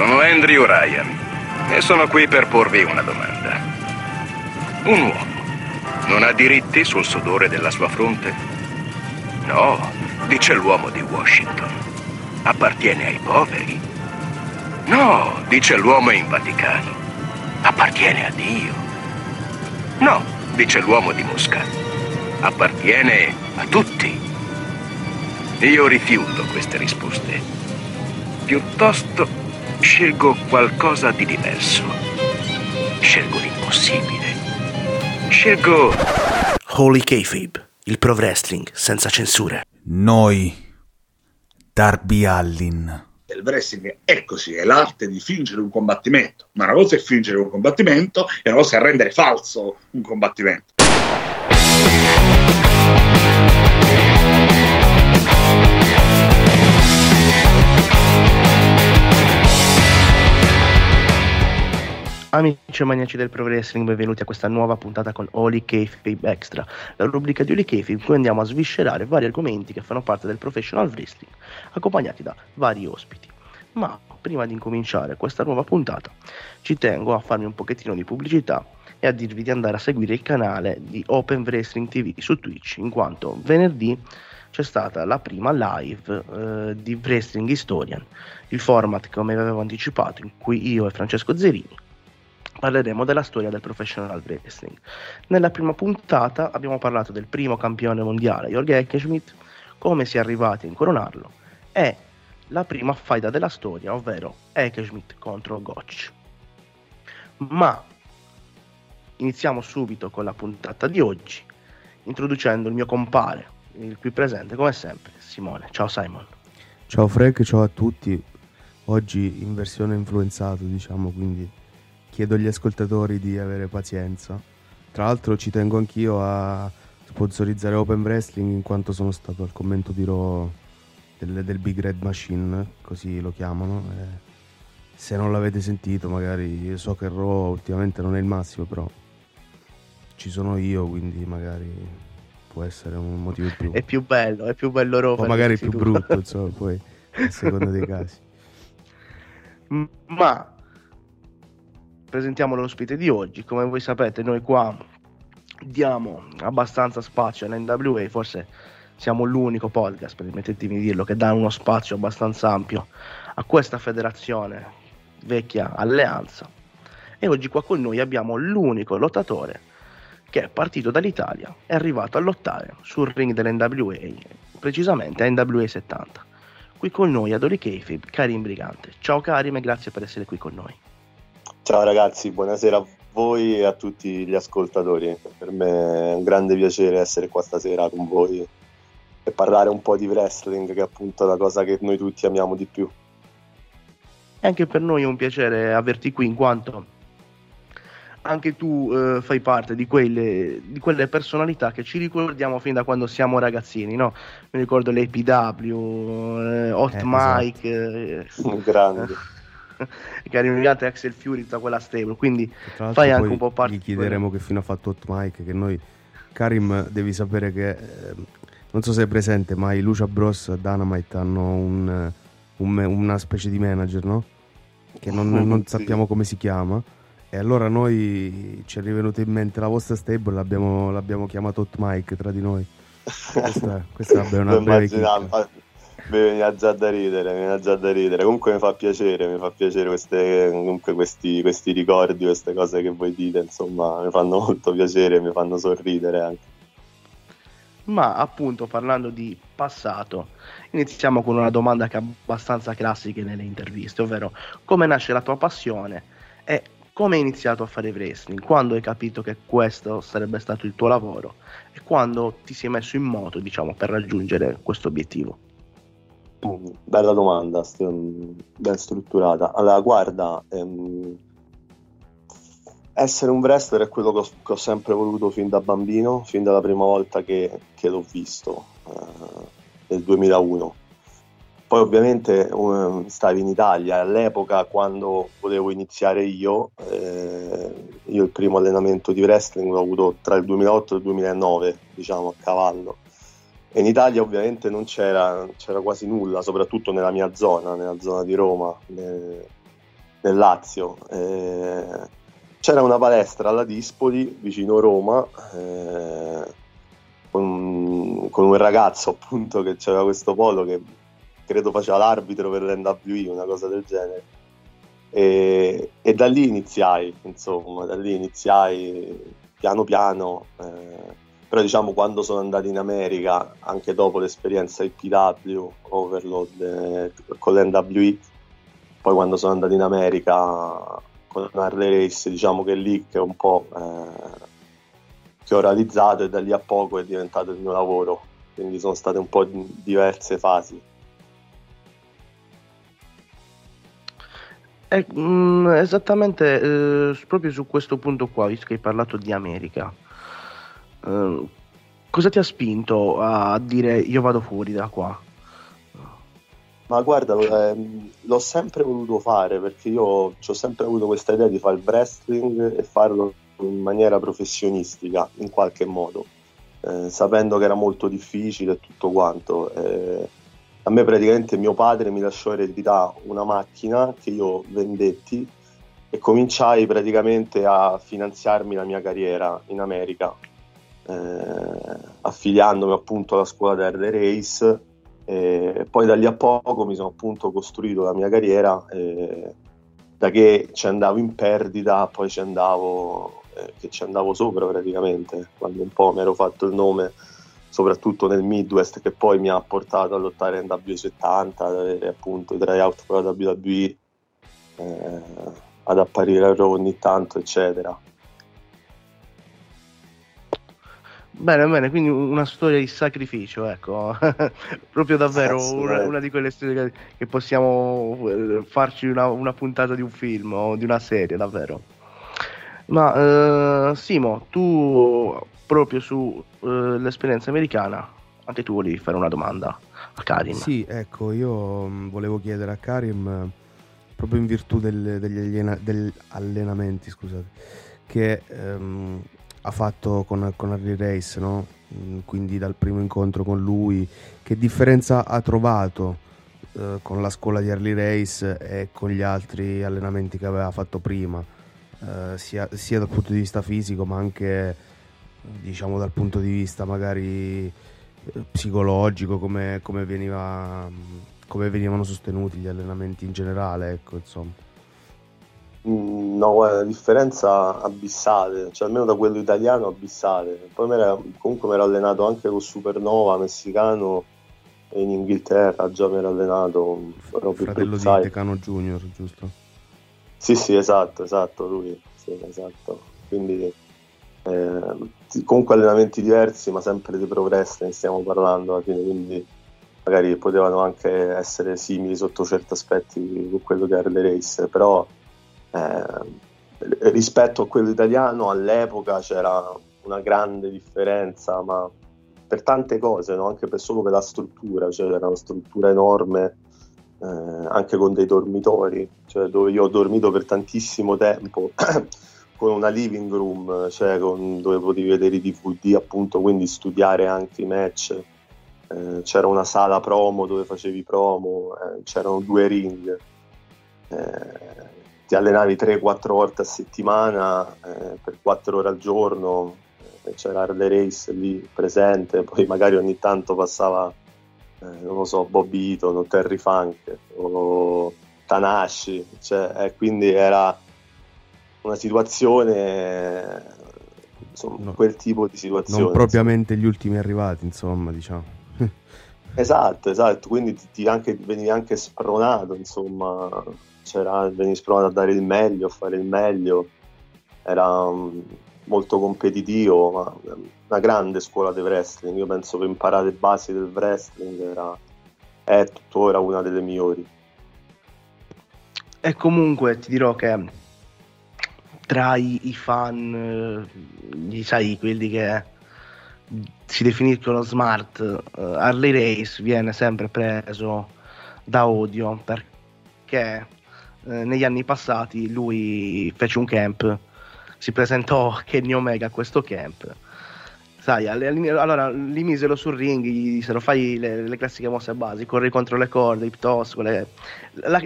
sono Andrew Ryan e sono qui per porvi una domanda. Un uomo non ha diritti sul sudore della sua fronte? No, dice l'uomo di Washington. Appartiene ai poveri? No, dice l'uomo in Vaticano. Appartiene a Dio. No, dice l'uomo di Mosca. Appartiene a tutti. Io rifiuto queste risposte. Piuttosto scelgo qualcosa di diverso. Scelgo l'impossibile. Scelgo... Holy Kayfabe, il pro wrestling senza censure. Noi, Darby Allin. Il wrestling è così, è l'arte di fingere un combattimento, ma una cosa è fingere un combattimento e una cosa è rendere falso un combattimento. Amici e maniaci del Pro Wrestling, benvenuti a questa nuova puntata con Holy Kayfabe Extra, la rubrica di Holy Kayfabe in cui andiamo a sviscerare vari argomenti che fanno parte del professional wrestling, accompagnati da vari ospiti. Ma prima di incominciare questa nuova puntata, ci tengo a farmi un pochettino di pubblicità e a dirvi di andare a seguire il canale di Open Wrestling TV su Twitch, in quanto venerdì c'è stata la prima live eh, di Wrestling Historian, il format come avevo anticipato in cui io e Francesco Zerini parleremo della storia del professional wrestling. Nella prima puntata abbiamo parlato del primo campione mondiale, Jorg Eckenschmidt, come si è arrivati a incoronarlo e la prima faida della storia, ovvero Eckenschmidt contro Gotch. Ma iniziamo subito con la puntata di oggi, introducendo il mio compare, il qui presente come sempre, Simone. Ciao Simon. Ciao Frank, ciao a tutti. Oggi in versione influenzato, diciamo, quindi chiedo agli ascoltatori di avere pazienza. Tra l'altro ci tengo anch'io a sponsorizzare Open Wrestling in quanto sono stato al commento di Raw del, del Big Red Machine, così lo chiamano. E se non l'avete sentito, magari io so che Raw ultimamente non è il massimo, però ci sono io, quindi magari può essere un motivo in più. È più bello, è più bello Raw. O magari più tu. brutto, insomma, poi a seconda dei casi. Ma presentiamo l'ospite di oggi. Come voi sapete, noi qua diamo abbastanza spazio all'NWA, forse siamo l'unico podcast, permettetemi di dirlo, che dà uno spazio abbastanza ampio a questa federazione vecchia alleanza. E oggi qua con noi abbiamo l'unico lottatore che è partito dall'Italia è arrivato a lottare sul ring dell'NWA, precisamente a NWA 70. Qui con noi ad Oli Karim Brigante. Ciao Karim e grazie per essere qui con noi. Ciao ragazzi, buonasera a voi e a tutti gli ascoltatori. Per me è un grande piacere essere qua stasera con voi e parlare un po' di wrestling, che è appunto la cosa che noi tutti amiamo di più. E anche per noi è un piacere averti qui in quanto anche tu eh, fai parte di quelle, di quelle, personalità che ci ricordiamo fin da quando siamo ragazzini, no? Mi ricordo l'APW, eh, Hot eh, Mike. Esatto. Eh, Grande. che era gigante Axel Fury tutta quella stable. Quindi fai anche un po' parte gli chiederemo che fino ha fatto Hot Mike che noi Karim devi sapere che eh, non so se è presente ma i Lucia Bros e Dynamite hanno un, un, una specie di manager no? che non, non sappiamo come si chiama. E allora noi ci è rivenuta in mente la vostra stable l'abbiamo, l'abbiamo chiamato Hot Mike tra di noi. Questa, questa è una breve mi viene già da ridere, mi viene già da ridere. Comunque mi fa piacere, mi fa piacere queste, questi, questi ricordi, queste cose che voi dite, insomma, mi fanno molto piacere, mi fanno sorridere anche. Ma appunto parlando di passato, iniziamo con una domanda che è abbastanza classica nelle interviste, ovvero come nasce la tua passione e come hai iniziato a fare wrestling, quando hai capito che questo sarebbe stato il tuo lavoro e quando ti sei messo in moto, diciamo, per raggiungere questo obiettivo. Bella domanda, ben strutturata. Allora, guarda, ehm, essere un wrestler è quello che ho, che ho, sempre voluto fin da bambino, fin dalla prima volta che, che l'ho visto, eh, nel 2001. Poi ovviamente um, stavi in Italia, all'epoca quando volevo iniziare io, eh, io il primo allenamento di wrestling l'ho avuto tra il 2008 e il 2009, diciamo a cavallo in Italia ovviamente non c'era, c'era, quasi nulla, soprattutto nella mia zona, nella zona di Roma. nel Lazio. Eh, c'era una palestra alla Dispoli, vicino Roma, eh, con, con, un ragazzo appunto che aveva questo polo che credo faceva l'arbitro per l'NWI, una cosa del genere. E, e, da lì iniziai, insomma, da lì iniziai piano piano. Eh, però diciamo quando sono andato in America, anche dopo l'esperienza IPW, Overload eh, con l'NWE, poi quando sono andato in America con Harley Race, diciamo che lì che un po' eh, che ho realizzato e da lì a poco è diventato il mio lavoro, quindi sono state un po' diverse fasi. Eh, mh, mm, esattamente, eh, proprio su questo punto qua, visto che hai parlato di America, eh, cosa ti ha spinto a dire io vado fuori da qua? Ma guarda, eh, l'ho sempre voluto fare perché io ho sempre avuto questa idea di fare il wrestling e farlo in maniera professionistica in qualche modo, eh, sapendo che era molto difficile e tutto quanto. Eh, a me praticamente mio padre mi lasciò eredità una macchina che io vendetti e cominciai praticamente a finanziarmi la mia carriera in America eh, affiliandomi appunto alla scuola di Harley Race e poi da lì a poco mi sono appunto costruito la mia carriera e da che ci andavo in perdita poi ci andavo eh, che ci andavo sopra praticamente quando un po' mi ero fatto il nome soprattutto nel Midwest che poi mi ha portato a lottare in W70 ad avere appunto i tryout con la WWE eh, ad apparire a Raw ogni tanto eccetera Bene, bene, quindi una storia di sacrificio, ecco, proprio davvero una, una, di quelle storie che, possiamo eh, farci una, una, puntata di un film o di una serie, davvero. Ma uh, Simo, tu proprio sull'esperienza uh, americana, anche tu volevi fare una domanda a Karim. Sì, ecco, io mm, volevo chiedere a Karim, proprio in virtù del, degli, allena, degli allenamenti, scusate, che... Um, ha fatto con, con Harry Race, no? Mm, quindi dal primo incontro con lui, che differenza ha trovato eh, con la scuola di Harley Race e con gli altri allenamenti che aveva fatto prima, eh, sia, sia, dal punto di vista fisico ma anche diciamo dal punto di vista magari eh, psicologico, come, come, veniva, come venivano sostenuti gli allenamenti in generale, ecco insomma. No, guarda, differenza abissale, cioè almeno da quello italiano abissale. Poi m'era, comunque mi ero allenato anche con Supernova messicano e in Inghilterra già mi ero allenato. Ero Fratello di Tecano Junior, giusto? Sì, sì, esatto, esatto, lui. Sì, esatto. Quindi eh, comunque allenamenti diversi, ma sempre di progresso ne stiamo parlando alla fine, quindi magari potevano anche essere simili sotto certi aspetti con quello che era le race, però eh, rispetto a quello italiano all'epoca c'era una grande differenza, ma per tante cose, no? anche per solo per la struttura, cioè era una struttura enorme, eh, anche con dei dormitori, cioè dove io ho dormito per tantissimo tempo. con una living room, cioè con, dove potevi vedere i DVD appunto, quindi studiare anche i match. Eh, c'era una sala promo dove facevi promo, eh, c'erano due ring. Ti allenavi 3-4 volte a settimana eh, per 4 ore al giorno, eh, c'era Harley Race lì presente, poi magari ogni tanto passava, eh, non lo so, Bobby Eaton o Terry Funk o Tanashi, cioè, eh, quindi era una situazione, insomma, no, quel tipo di situazione. Non propriamente insomma. gli ultimi arrivati, insomma, diciamo. esatto, esatto, quindi ti, ti anche, venivi anche spronato, insomma c'era, venivi provato a dare il meglio, a fare il meglio, era um, molto competitivo, ma una grande scuola di wrestling, io penso che imparare le basi del wrestling era, è tuttora una delle migliori. E comunque ti dirò che tra i, i fan, eh, sai, quelli che si definiscono smart, uh, Harley Race viene sempre preso da odio perché eh, negli anni passati lui fece un camp, si presentò Kenny Omega a questo camp. Sai, allora li misero sul ring, se lo fai le, le, classiche mosse base, corri contro le corde, i toss, la,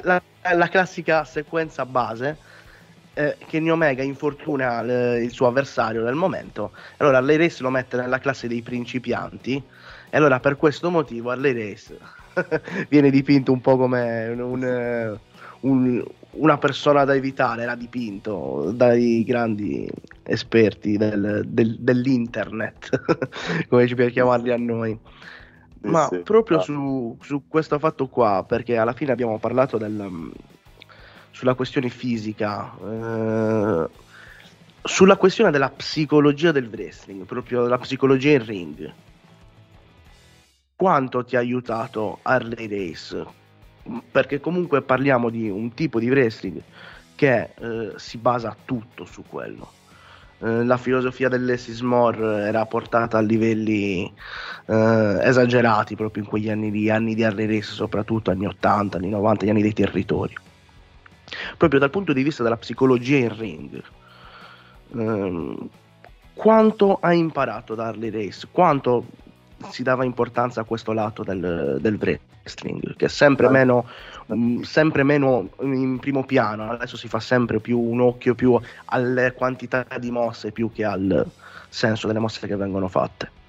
la, la, classica sequenza base eh, Kenny Omega infortuna l- il suo avversario nel momento, allora Harley Race lo mette nella classe dei principianti e allora per questo motivo Harley Race viene dipinto un po' come un, un, un, una persona da evitare, era dipinto dai grandi esperti del, del, dell'internet, come ci piace chiamarli a noi. Ma sì, proprio ah. su, su, questo fatto qua, perché alla fine abbiamo parlato del, sulla questione fisica, eh, sulla questione della psicologia del wrestling, proprio della psicologia in ring. Quanto ti ha aiutato Harley Race? Perché comunque parliamo di un tipo di wrestling che eh, si basa tutto su quello. Eh, la filosofia dell'Essis More era portata a livelli eh, esagerati proprio in quegli anni lì, anni di Race, soprattutto anni 80, anni 90, gli anni dei territori proprio dal punto di vista della psicologia in ring. Ehm, quanto hai imparato da Harley Race? Quanto si dava importanza a questo lato del, del wrestling, che è sempre meno, um, sempre meno in primo piano, adesso si fa sempre più un occhio più alle quantità di mosse più che al senso delle mosse che vengono fatte.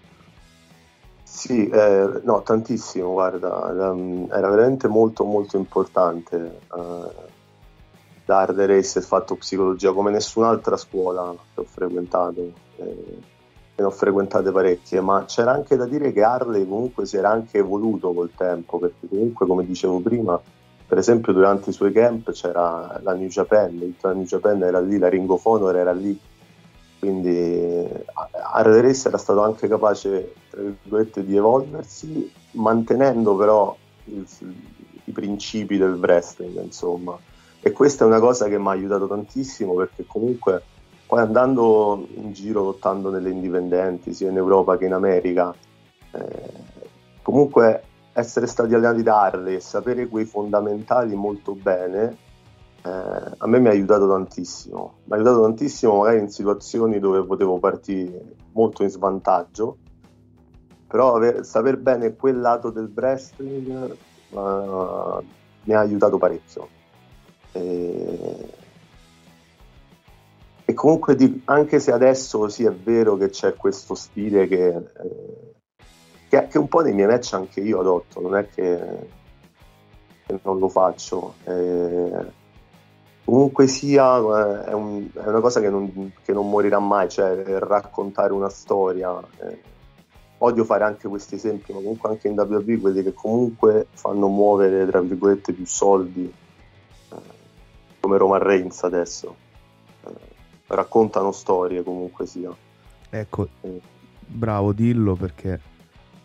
Sì, eh, no, tantissimo, guarda, era veramente molto molto importante. Eh, da hard race e fatto psicologia come nessun'altra scuola che ho frequentato eh, ne ho frequentate parecchie ma c'era anche da dire che Harley comunque si era anche evoluto col tempo perché comunque come dicevo prima per esempio durante i suoi camp c'era la New Japan la New Japan era lì, la Ring of Honor era lì. Quindi Harley Race era stato anche capace di evolversi mantenendo però il, i principi del wrestling insomma. E questa è una cosa che mi ha aiutato tantissimo perché comunque poi andando in giro lottando nelle indipendenti sia in Europa che in America eh, comunque essere stati allenati da Harley e sapere quei fondamentali molto bene eh, a me mi ha aiutato tantissimo. Mi ha aiutato tantissimo magari in situazioni dove potevo partire molto in svantaggio però aver, saper bene quel lato del wrestling uh, mi ha aiutato parecchio. E, e comunque di, anche se adesso sì è vero che c'è questo stile che, eh, che, che, un po' nei miei match anche io adotto, non è che, che non lo faccio. Eh, comunque sia eh, è, un, è, una cosa che non, che non, morirà mai, cioè raccontare una storia. Eh, odio fare anche questi esempi, ma comunque anche in WWE quelli che comunque fanno muovere tra virgolette più soldi come Roman Reigns adesso. Eh, raccontano storie comunque sia. Ecco, eh. bravo, dillo perché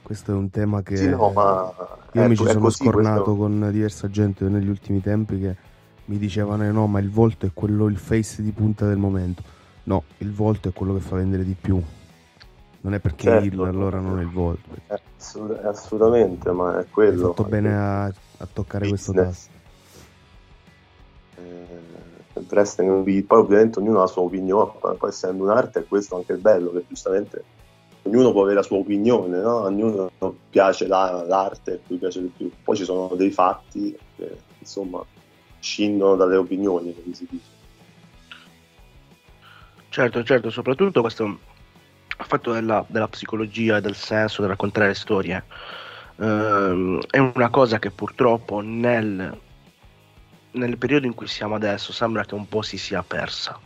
questo è un tema che sì, no, ma io mi ci sono così, scornato questo... con diversa gente negli ultimi tempi che mi dicevano eh, no, ma il volto è quello, il face di punta del momento. No, il volto è quello che fa vendere di più. Non è perché certo, il, allora non è il volto. assolutamente, ma è quello. Hai fatto bene a, a toccare Business. questo tasto il wrestling, poi ovviamente ognuno ha la sua opinione, poi essendo un'arte è questo anche il bello, che giustamente ognuno può avere la sua opinione, no? ognuno piace la, l'arte e cui piace di più, poi ci sono dei fatti che insomma scindono dalle opinioni, come si dice. Certo, certo, soprattutto questo fatto della, della psicologia del senso del raccontare le storie ehm, è una cosa che purtroppo nel nel periodo in cui siamo adesso sembra che un po' si sia persa.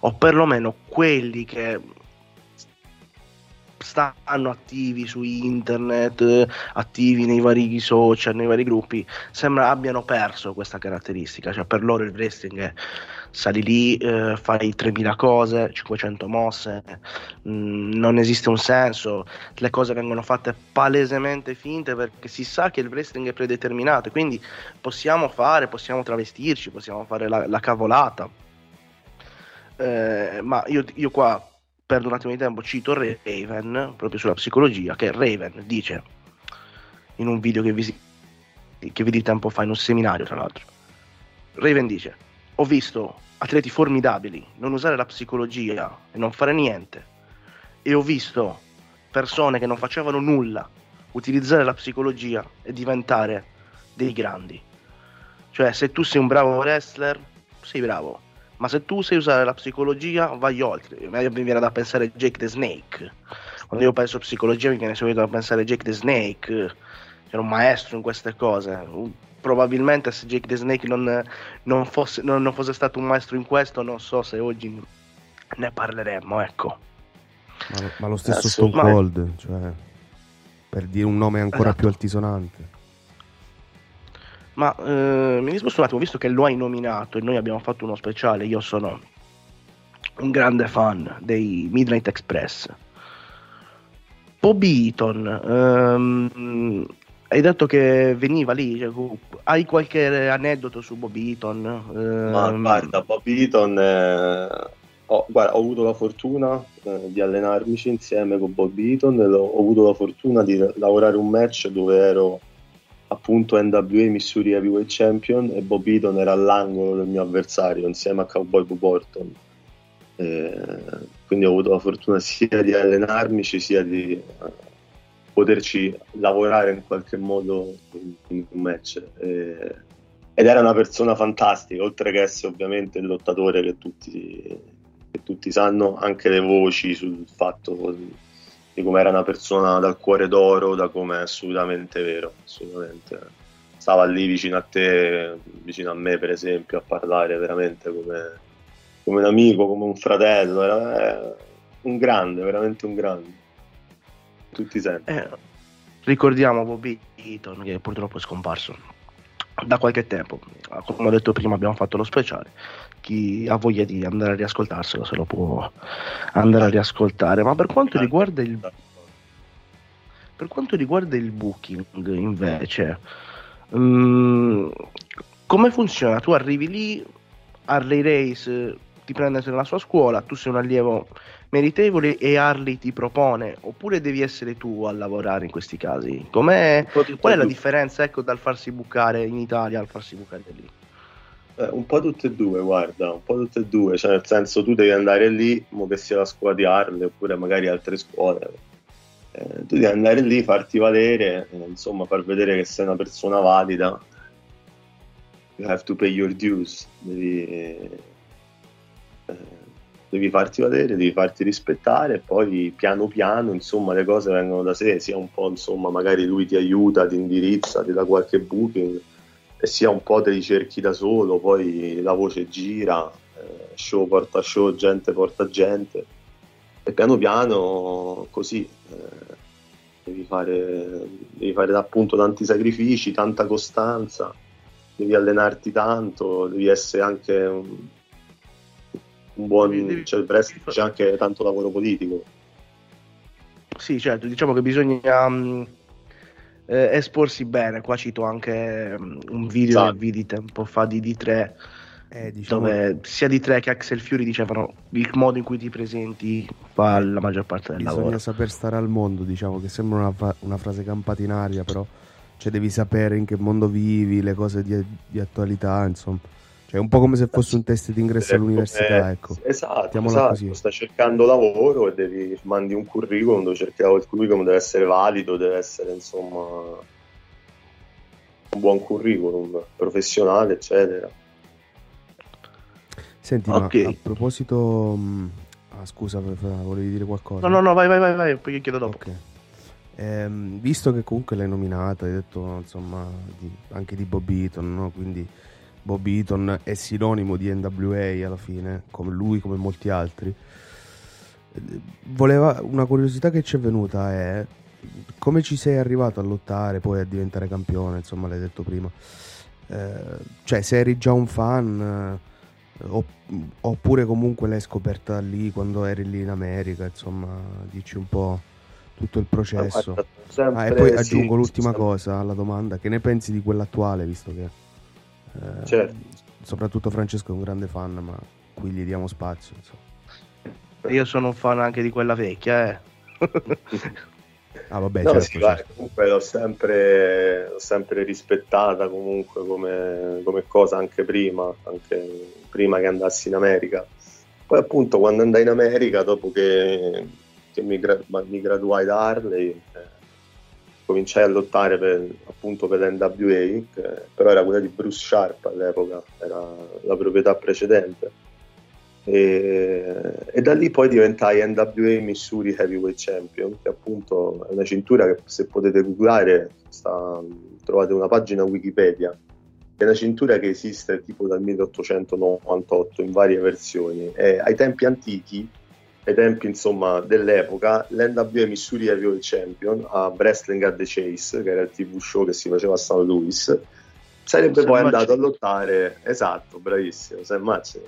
O perlomeno quelli che stanno attivi su internet, attivi nei vari social, nei vari gruppi, sembra abbiano perso questa caratteristica. Cioè, per loro il wrestling è sali lì, eh, fai 3000 cose, 500 mosse, mh, mm, non esiste un senso, le cose vengono fatte palesemente finte perché si sa che il wrestling è predeterminato, quindi possiamo fare, possiamo travestirci, possiamo fare la, la cavolata. Eh, ma io, io qua perdo un attimo di tempo, cito Raven proprio sulla psicologia, che Raven dice in un video che, visi, che vedi tempo fa in un seminario, tra l'altro. Raven dice: Ho visto atleti formidabili non usare la psicologia e non fare niente. e ho visto persone che non facevano nulla utilizzare la psicologia e diventare dei grandi. Cioè, se tu sei un bravo wrestler, sei bravo. Ma se tu sai usare la psicologia, vai oltre. A me mi viene da pensare Jake the Snake. Quando io penso psicologia mi viene subito da pensare Jake the Snake. C'era un maestro in queste cose. Probabilmente se Jake the Snake non, non, fosse, non, non fosse stato un maestro in questo, non so se oggi ne parleremmo, ecco. Ma, ma lo stesso Stone Cold, cioè, per dire un nome ancora esatto. più altisonante. Ma eh, mi disposto un attimo, visto che lo hai nominato e noi abbiamo fatto uno speciale, io sono un grande fan dei Midnight Express. Bobby Eaton, ehm, hai detto che veniva lì, cioè, hai qualche aneddoto su Bobby Eaton? Eh, Ma guarda, Bobby Eaton, eh, ho, guarda, ho, avuto la fortuna eh, di allenarmici insieme con Bobby Eaton, ho avuto la fortuna di lavorare un match dove ero appunto NWA Missouri Heavyweight Champion e Bob Eaton era all'angolo del mio avversario insieme a Cowboy Bob Orton. Eh, quindi ho avuto la fortuna sia di allenarmici sia di uh, poterci lavorare in qualche modo in, in un match. Eh, ed era una persona fantastica, oltre che essere ovviamente il lottatore che tutti, che tutti sanno, anche le voci sul fatto di come era una persona dal cuore d'oro, da come è assolutamente vero, assolutamente. Stava lì vicino a te, vicino a me per esempio, a parlare veramente come, come un amico, come un fratello, era un grande, veramente un grande. Tutti sempre. Eh, ricordiamo Bobby Eaton che purtroppo è scomparso da qualche tempo. Come ho detto prima abbiamo fatto lo speciale chi ha voglia di andare a riascoltarselo se lo può andare a riascoltare. Ma per quanto riguarda il, per quanto riguarda il booking invece, um, come funziona? Tu arrivi lì, Harley Race ti prende nella sua scuola, tu sei un allievo meritevole e Harley ti propone, oppure devi essere tu a lavorare in questi casi? Com'è, qual è la differenza ecco, dal farsi bucare in Italia al farsi bucare lì? Eh, un po' tutte e due, guarda, un po' tutte e due, cioè nel senso tu devi andare lì, mo che sia la scuola di Arle oppure magari altre scuole, eh, tu devi andare lì, farti valere, eh, insomma far vedere che sei una persona valida, you have to pay your dues, devi, eh, devi farti valere, devi farti rispettare e poi piano piano insomma le cose vengono da sé, sia un po' insomma magari lui ti aiuta, ti indirizza, ti dà qualche booking e sia un po' te li cerchi da solo, poi la voce gira, eh, show porta show, gente porta gente e piano piano così eh, devi, fare, devi fare appunto tanti sacrifici, tanta costanza, devi allenarti tanto, devi essere anche un, un buon, cioè il wrestling c'è anche tanto lavoro politico. Sì, certo, diciamo che bisogna... Um eh, esporsi bene. Qua cito anche um, un video esatto. che vidi tempo fa di D3. Eh, diciamo... dove sia D3 che Axel Fury dicevano il modo in cui ti presenti fa la maggior parte del Bisogna lavoro. Bisogna saper stare al mondo, diciamo che sembra una, fa- una frase campata in aria, però cioè, devi sapere in che mondo vivi, le cose di, di attualità, insomma. Cioè, un po' come se fosse un test d'ingresso all'università, ecco. Esatto, esatto. Così. sta cercando lavoro e devi mandi un curriculum dove cerchiamo il curriculum deve essere valido, deve essere insomma un buon curriculum professionale, eccetera. Senti, okay. ma a proposito ah, scusa, volevi dire qualcosa? No, no, no, vai, vai, vai, vai poi chiedo dopo. Okay. Ehm, visto che comunque l'hai nominata, hai detto insomma di, anche di Bob Eaton, no? quindi Bob Eaton è sinonimo di NWA alla fine, come lui, come molti altri. Voleva, una curiosità che ci è venuta è come ci sei arrivato a lottare, poi a diventare campione, insomma l'hai detto prima. Eh, cioè se eri già un fan eh, oppure comunque l'hai scoperta lì quando eri lì in America, insomma dici un po' tutto il processo. Ah, e poi aggiungo sì, l'ultima cosa alla domanda, che ne pensi di quella attuale, visto che eh, certo. Soprattutto Francesco è un grande fan, ma qui gli diamo spazio. Insomma. Io sono un fan anche di quella vecchia, eh. ah, vabbè, no, certo, sì, certo. comunque l'ho sempre, l'ho sempre rispettata comunque come, come, cosa anche prima, anche prima che andassi in America. Poi appunto quando andai in America, dopo che che mi, gra- mi graduai da Harley, eh, cominciai a lottare per, appunto per l'NWA, che però era quella di Bruce Sharp all'epoca, era la proprietà precedente. E, e, da lì poi diventai NWA Missouri Heavyweight Champion, che appunto è una cintura che se potete googlare sta, trovate una pagina Wikipedia è una cintura che esiste tipo dal 1898 in varie versioni. E ai tempi antichi, ai tempi insomma dell'epoca, l'NWA Missouri Heavyweight Champion a Wrestling at the Chase, che era il TV show che si faceva a St. Louis, sarebbe poi Macci. andato a lottare. Esatto, bravissimo, Sam Macci.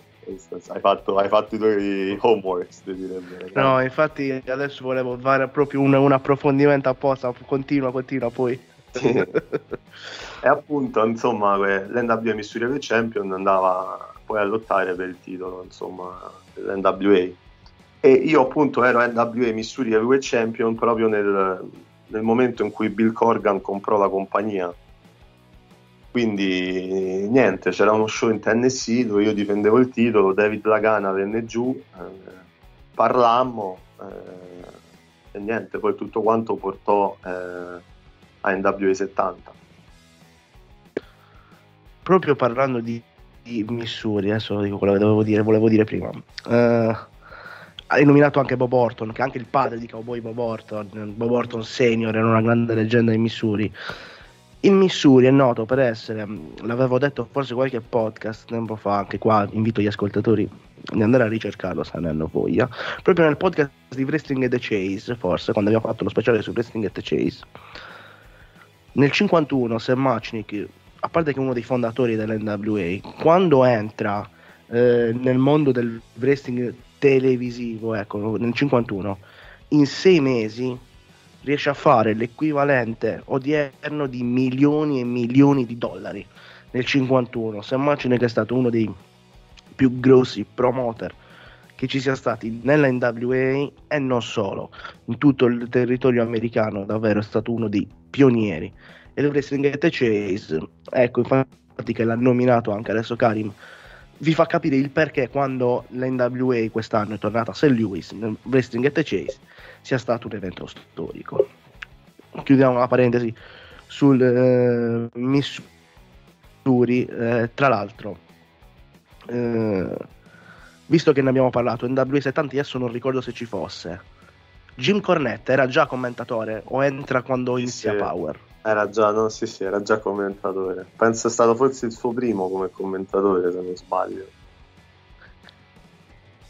Hai fatto, hai fatto, i tuoi homeworks, direbbe. No, infatti adesso volevo fare proprio un, un approfondimento apposta, continua, continua poi. e appunto, insomma, l'NWA Missouri Heavy Champion andava poi a lottare per il titolo, insomma, dell'NWA. E io appunto ero NWA Missouri Heavyweight Champion proprio nel, nel momento in cui Bill Corgan comprò la compagnia. Quindi niente, c'era uno show in Tennessee dove io difendevo il titolo, David Lagana venne giù, eh, parlammo eh, e niente, poi tutto quanto portò eh, a NWA 70. Proprio parlando di, di Missouri, adesso dico quello che dovevo dire, volevo dire prima. Uh, hai nominato anche Bob Orton, che è anche il padre di Cowboy Bob Orton. Bob Orton senior era una grande leggenda in Missouri. Il Missouri è noto per essere, l'avevo detto forse qualche podcast tempo fa, anche qua invito gli ascoltatori di andare a ricercarlo se ne hanno voglia, proprio nel podcast di Wrestling at the Chase, forse, quando abbiamo fatto lo speciale su Wrestling at the Chase, nel 51 Sam Machnik, a parte che è uno dei fondatori dell'NWA, quando entra eh, nel mondo del wrestling televisivo, ecco, nel 51, in sei mesi riesce a fare l'equivalente odierno di milioni e milioni di dollari nel 51. Sam Machnik è stato uno dei più grossi promoter che ci sia stati nella NWA e non solo, in tutto il territorio americano, davvero è stato uno dei pionieri. E il Wrestling at Chase, ecco infatti che l'ha nominato anche adesso Karim, vi fa capire il perché quando l'NWA quest'anno è tornata a St. Louis nel Wrestling at the Chase sia stato un evento storico. Chiudiamo la parentesi sul eh, Missouri, eh, tra l'altro. Eh, visto che ne abbiamo parlato, NWA 70 adesso non ricordo se ci fosse. Jim Cornette era già commentatore o entra quando inizia sì, Power? Era già, no, sì, sì, era già commentatore. Penso sia stato forse il suo primo come commentatore, se non sbaglio.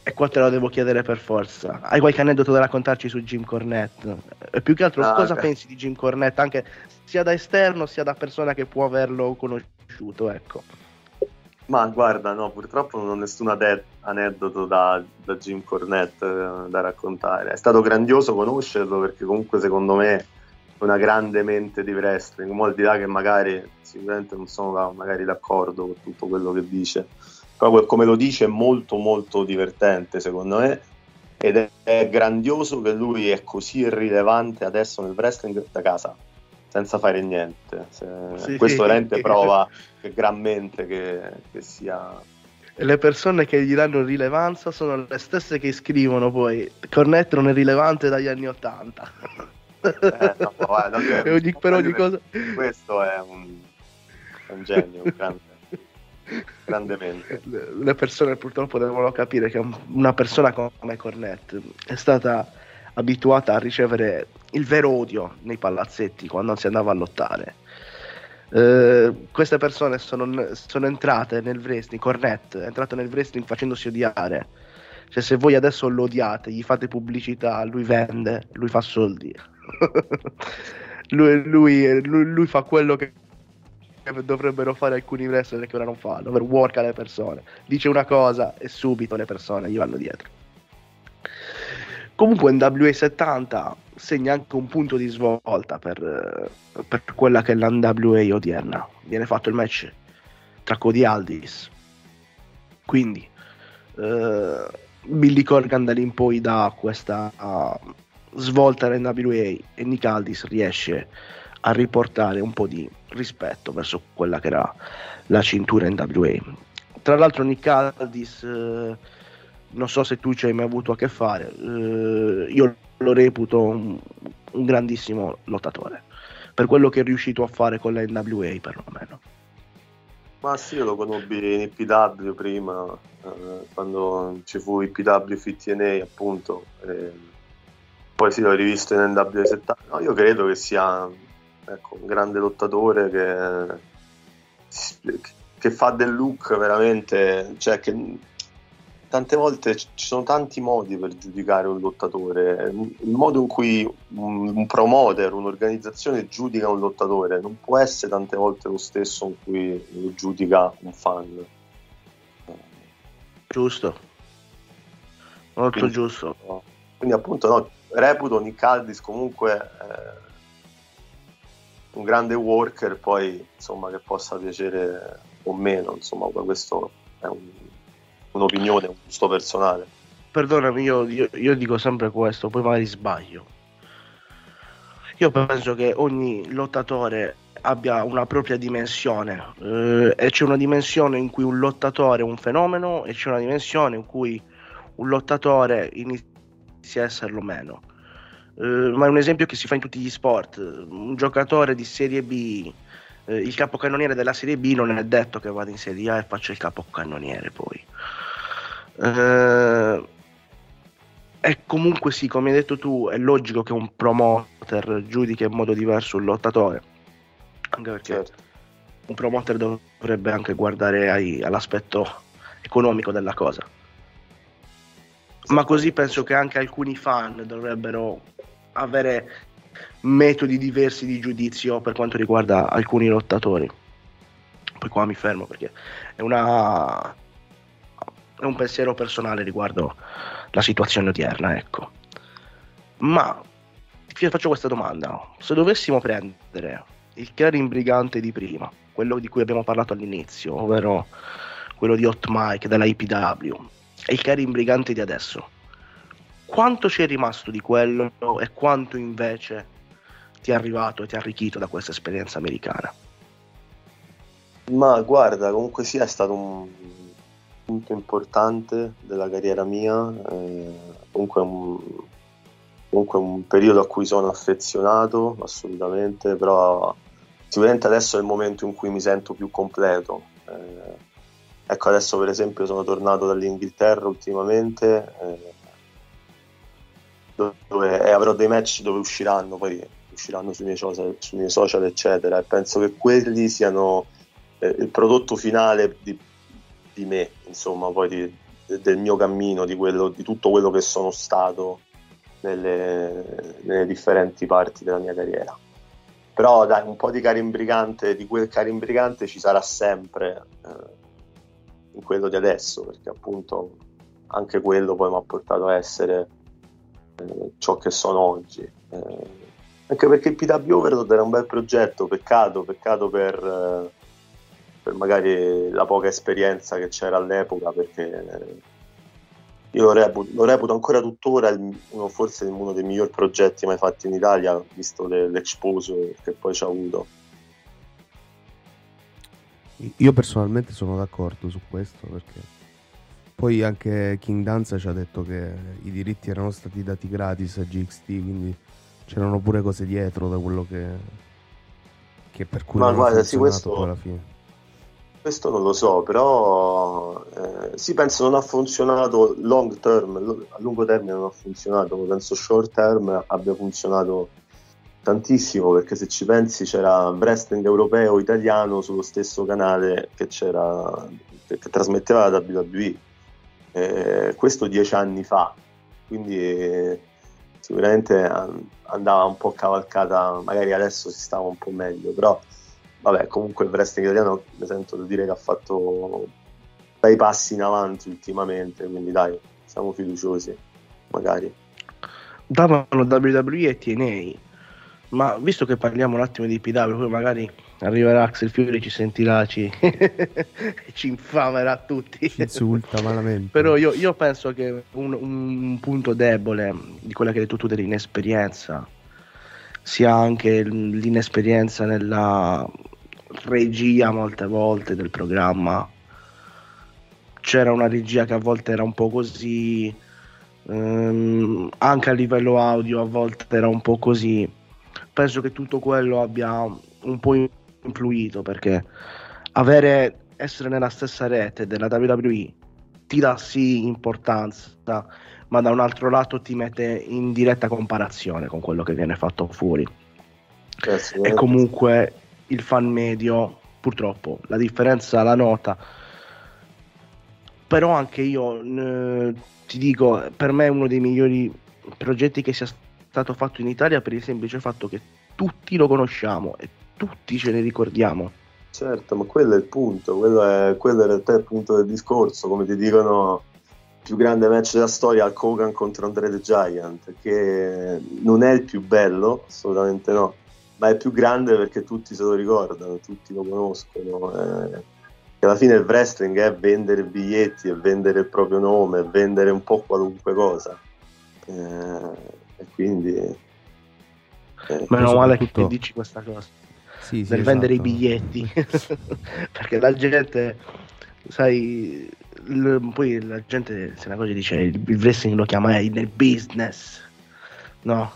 E qua te lo devo chiedere per forza. Hai qualche aneddoto da raccontarci su Jim Cornette? E più che altro, ah, cosa okay. pensi di Jim Cornette, anche sia da esterno sia da persona che può averlo conosciuto, ecco. Ma guarda, no, purtroppo non ho nessun ade- aneddoto da, da, Jim Cornette eh, da raccontare. È stato grandioso conoscerlo perché comunque secondo me è una grande mente di wrestling, mo al di là che magari sicuramente non sono magari d'accordo con tutto quello che dice, però come lo dice è molto molto divertente secondo me ed è, è grandioso che lui è così irrilevante adesso nel wrestling da casa senza fare niente. Se, sì, questo veramente prova che gran mente che, che sia. Le persone che gli danno rilevanza sono le stesse che scrivono poi Cornette non è rilevante dagli anni Ottanta eh, no, guarda, ogni, per ogni cosa questo è un, è un genio un grande, grandemente le persone purtroppo devono capire che una persona come Cornette è stata abituata a ricevere il vero odio nei palazzetti quando si andava a lottare. Uh, queste persone sono, sono, entrate nel wrestling, Cornette è entrato nel wrestling facendosi odiare. Cioè, se voi adesso lo odiate, gli fate pubblicità, lui vende, lui fa soldi. lui, lui, lui, lui, fa quello che dovrebbero fare alcuni wrestler che ora non fanno, per work le persone. Dice una cosa e subito le persone gli vanno dietro. Comunque in WA70 segna anche un punto di svolta per, per quella che è la NWA odierna. Viene fatto il match tra Cody Aldis. Quindi uh, Billy Corgan da lì in poi dà questa uh, svolta all'NWA e Nick Aldis riesce a riportare un po' di rispetto verso quella che era la cintura NWA. Tra l'altro Nick Aldis... Uh, non so se tu ci hai mai avuto a che fare. Uh, io lo reputo un, un grandissimo lottatore per quello che è riuscito a fare con la NWA perlomeno. Ma sì, io lo conobbi in IPW prima, eh, quando ci fu IPW FTNA appunto, e poi sì, l'ho rivisto in NW70. No, io credo che sia ecco, un grande lottatore che, che fa del look veramente, cioè che tante volte ci sono tanti modi per giudicare un lottatore. Il modo in cui un, promoter, un'organizzazione giudica un lottatore non può essere tante volte lo stesso in cui lo giudica un fan. Giusto. Molto quindi, giusto. No. Quindi appunto no, reputo Nick Aldis comunque eh, un grande worker, poi insomma che possa piacere o meno, insomma questo è un un'opinione, un gusto personale. Perdonami, io, io, io dico sempre questo, poi magari sbaglio. Io penso che ogni lottatore abbia una propria dimensione eh, e c'è una dimensione in cui un lottatore è un fenomeno e c'è una dimensione in cui un lottatore inizia a esserlo meno. Eh, ma è un esempio che si fa in tutti gli sport. Un giocatore di Serie B, eh, il capocannoniere della Serie B non è detto che vada in Serie A e faccia il capocannoniere poi. Eh, e comunque sì, come hai detto tu, è logico che un promoter giudichi in modo diverso un lottatore. Anche perché certo. un promoter dovrebbe anche guardare ai, all'aspetto economico della cosa. Ma così penso che anche alcuni fan dovrebbero avere metodi diversi di giudizio per quanto riguarda alcuni lottatori. Poi qua mi fermo perché è una è un pensiero personale riguardo la situazione odierna, ecco. Ma ti faccio questa domanda: se dovessimo prendere il Karin Brigante di prima, quello di cui abbiamo parlato all'inizio, ovvero quello di Hot Mike della IPW, e il Karin Brigante di adesso, quanto ci è rimasto di quello e quanto invece ti è arrivato e ti ha arricchito da questa esperienza americana? Ma guarda, comunque sia è stato un, punto importante della carriera mia, eh, comunque un, comunque un periodo a cui sono affezionato assolutamente, però sicuramente adesso è il momento in cui mi sento più completo. Eh, ecco, adesso per esempio sono tornato dall'Inghilterra ultimamente, eh, dove e avrò dei match dove usciranno, poi usciranno sui miei social, sui miei social eccetera, e penso che quelli siano eh, il prodotto finale di di me, insomma, poi di, del mio cammino, di, quello, di, tutto quello che sono stato nelle, nelle, differenti parti della mia carriera. Però dai, un po' di Karim Brigante, di quel Karim Brigante ci sarà sempre eh, in quello di adesso, perché appunto anche quello poi mi ha portato a essere eh, ciò che sono oggi. Eh, anche perché il PW Overload era un bel progetto, peccato, peccato per eh, per magari la poca esperienza che c'era all'epoca, perché io lo reputo, lo reputo ancora tuttora il, uno, forse uno dei migliori progetti mai fatti in Italia, visto l'exposure che poi ci ha avuto. Io personalmente sono d'accordo su questo perché poi anche King Danza ci ha detto che i diritti erano stati dati gratis a GXT, quindi c'erano pure cose dietro da quello che, che per cui Ma guarda, sì, questo, alla fine. Questo non lo so, però eh, sì, penso non ha funzionato long term, a lungo termine non ha funzionato, penso short term abbia funzionato tantissimo perché se ci pensi c'era wrestling europeo italiano sullo stesso canale che, c'era, che, trasmetteva la WWE, eh, questo dieci anni fa, quindi eh, sicuramente andava un po' cavalcata, magari adesso si stava un po' meglio, però vabbè, comunque il wrestling italiano mi sento di dire che ha fatto bei passi in avanti ultimamente, quindi dai, siamo fiduciosi, magari. Davano WWE e TNA, ma visto che parliamo un attimo di PW, poi magari arriverà Axel Fury, ci sentirà, ci, ci infamerà tutti. Ci insulta malamente. Però io, io penso che un, un, punto debole di quella che hai detto tu dell'inesperienza sia anche l'inesperienza nella regia molte volte del programma. C'era una regia che a volte era un po' così, ehm, anche a livello audio a volte era un po' così. Penso che tutto quello abbia un po' influito perché avere essere nella stessa rete della WWE ti dà sì importanza, ma da un altro lato ti mette in diretta comparazione con quello che viene fatto fuori. e comunque il fan medio, purtroppo, la differenza la nota. Però anche io eh, ti dico, per me è uno dei migliori progetti che sia stato fatto in Italia per il semplice fatto che tutti lo conosciamo e tutti ce ne ricordiamo. Certo, ma quello è il punto, quello è, quello è in realtà il punto del discorso, come ti dicono più grande match della storia Hulk Hogan contro Andre the Giant, che non è il più bello, assolutamente no, ma è più grande perché tutti se lo ricordano, tutti lo conoscono. Eh, alla fine il wrestling è vendere biglietti, è vendere il proprio nome, è vendere un po' qualunque cosa. Eh, e quindi... Eh, Meno male tutto... che dici questa cosa. Sì, sì, vendere i biglietti. Perché la gente sai l- poi la gente se una cosa dice il, il wrestling lo chiama eh, nel business. No.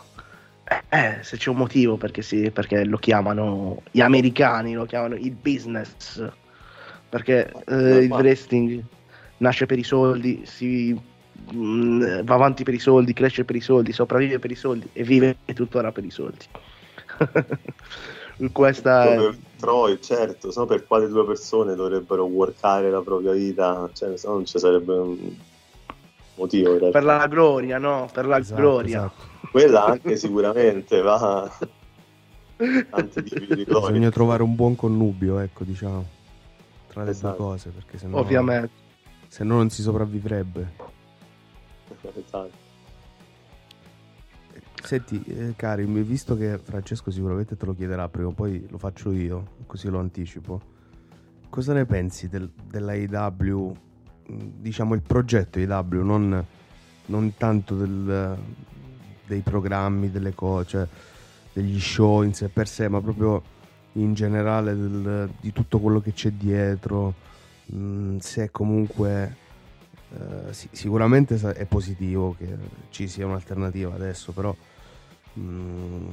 Eh, eh, se c'è un motivo perché, sì, perché lo chiamano gli americani lo chiamano il business. Perché eh, il wrestling nasce per i soldi si mh, mm, va avanti per i soldi cresce per i soldi sopravvive per i soldi e vive tuttora per i soldi questa è... Troy, certo, so per quale due persone dovrebbero workare la propria vita, cioè, se no non ci sarebbe un motivo. Per la gloria, no? Per la esatto, gloria. Esatto. Quella anche sicuramente va... Bisogna trovare un buon connubio, ecco, diciamo, tra le esatto. due cose, perché sennò... Ovviamente. Se no non si sopravvivrebbe. Senti, eh, Karim, visto che Francesco sicuramente te lo chiederà prima poi lo faccio io, così lo anticipo. Cosa ne pensi del, della IW, mm, diciamo il progetto IW, non, non tanto del, dei programmi, delle cose, cioè degli show in sé per sé, ma proprio in generale del, di tutto quello che c'è dietro, mh, mm, se comunque eh, sì, sicuramente è positivo che ci sia un'alternativa adesso, però Mm,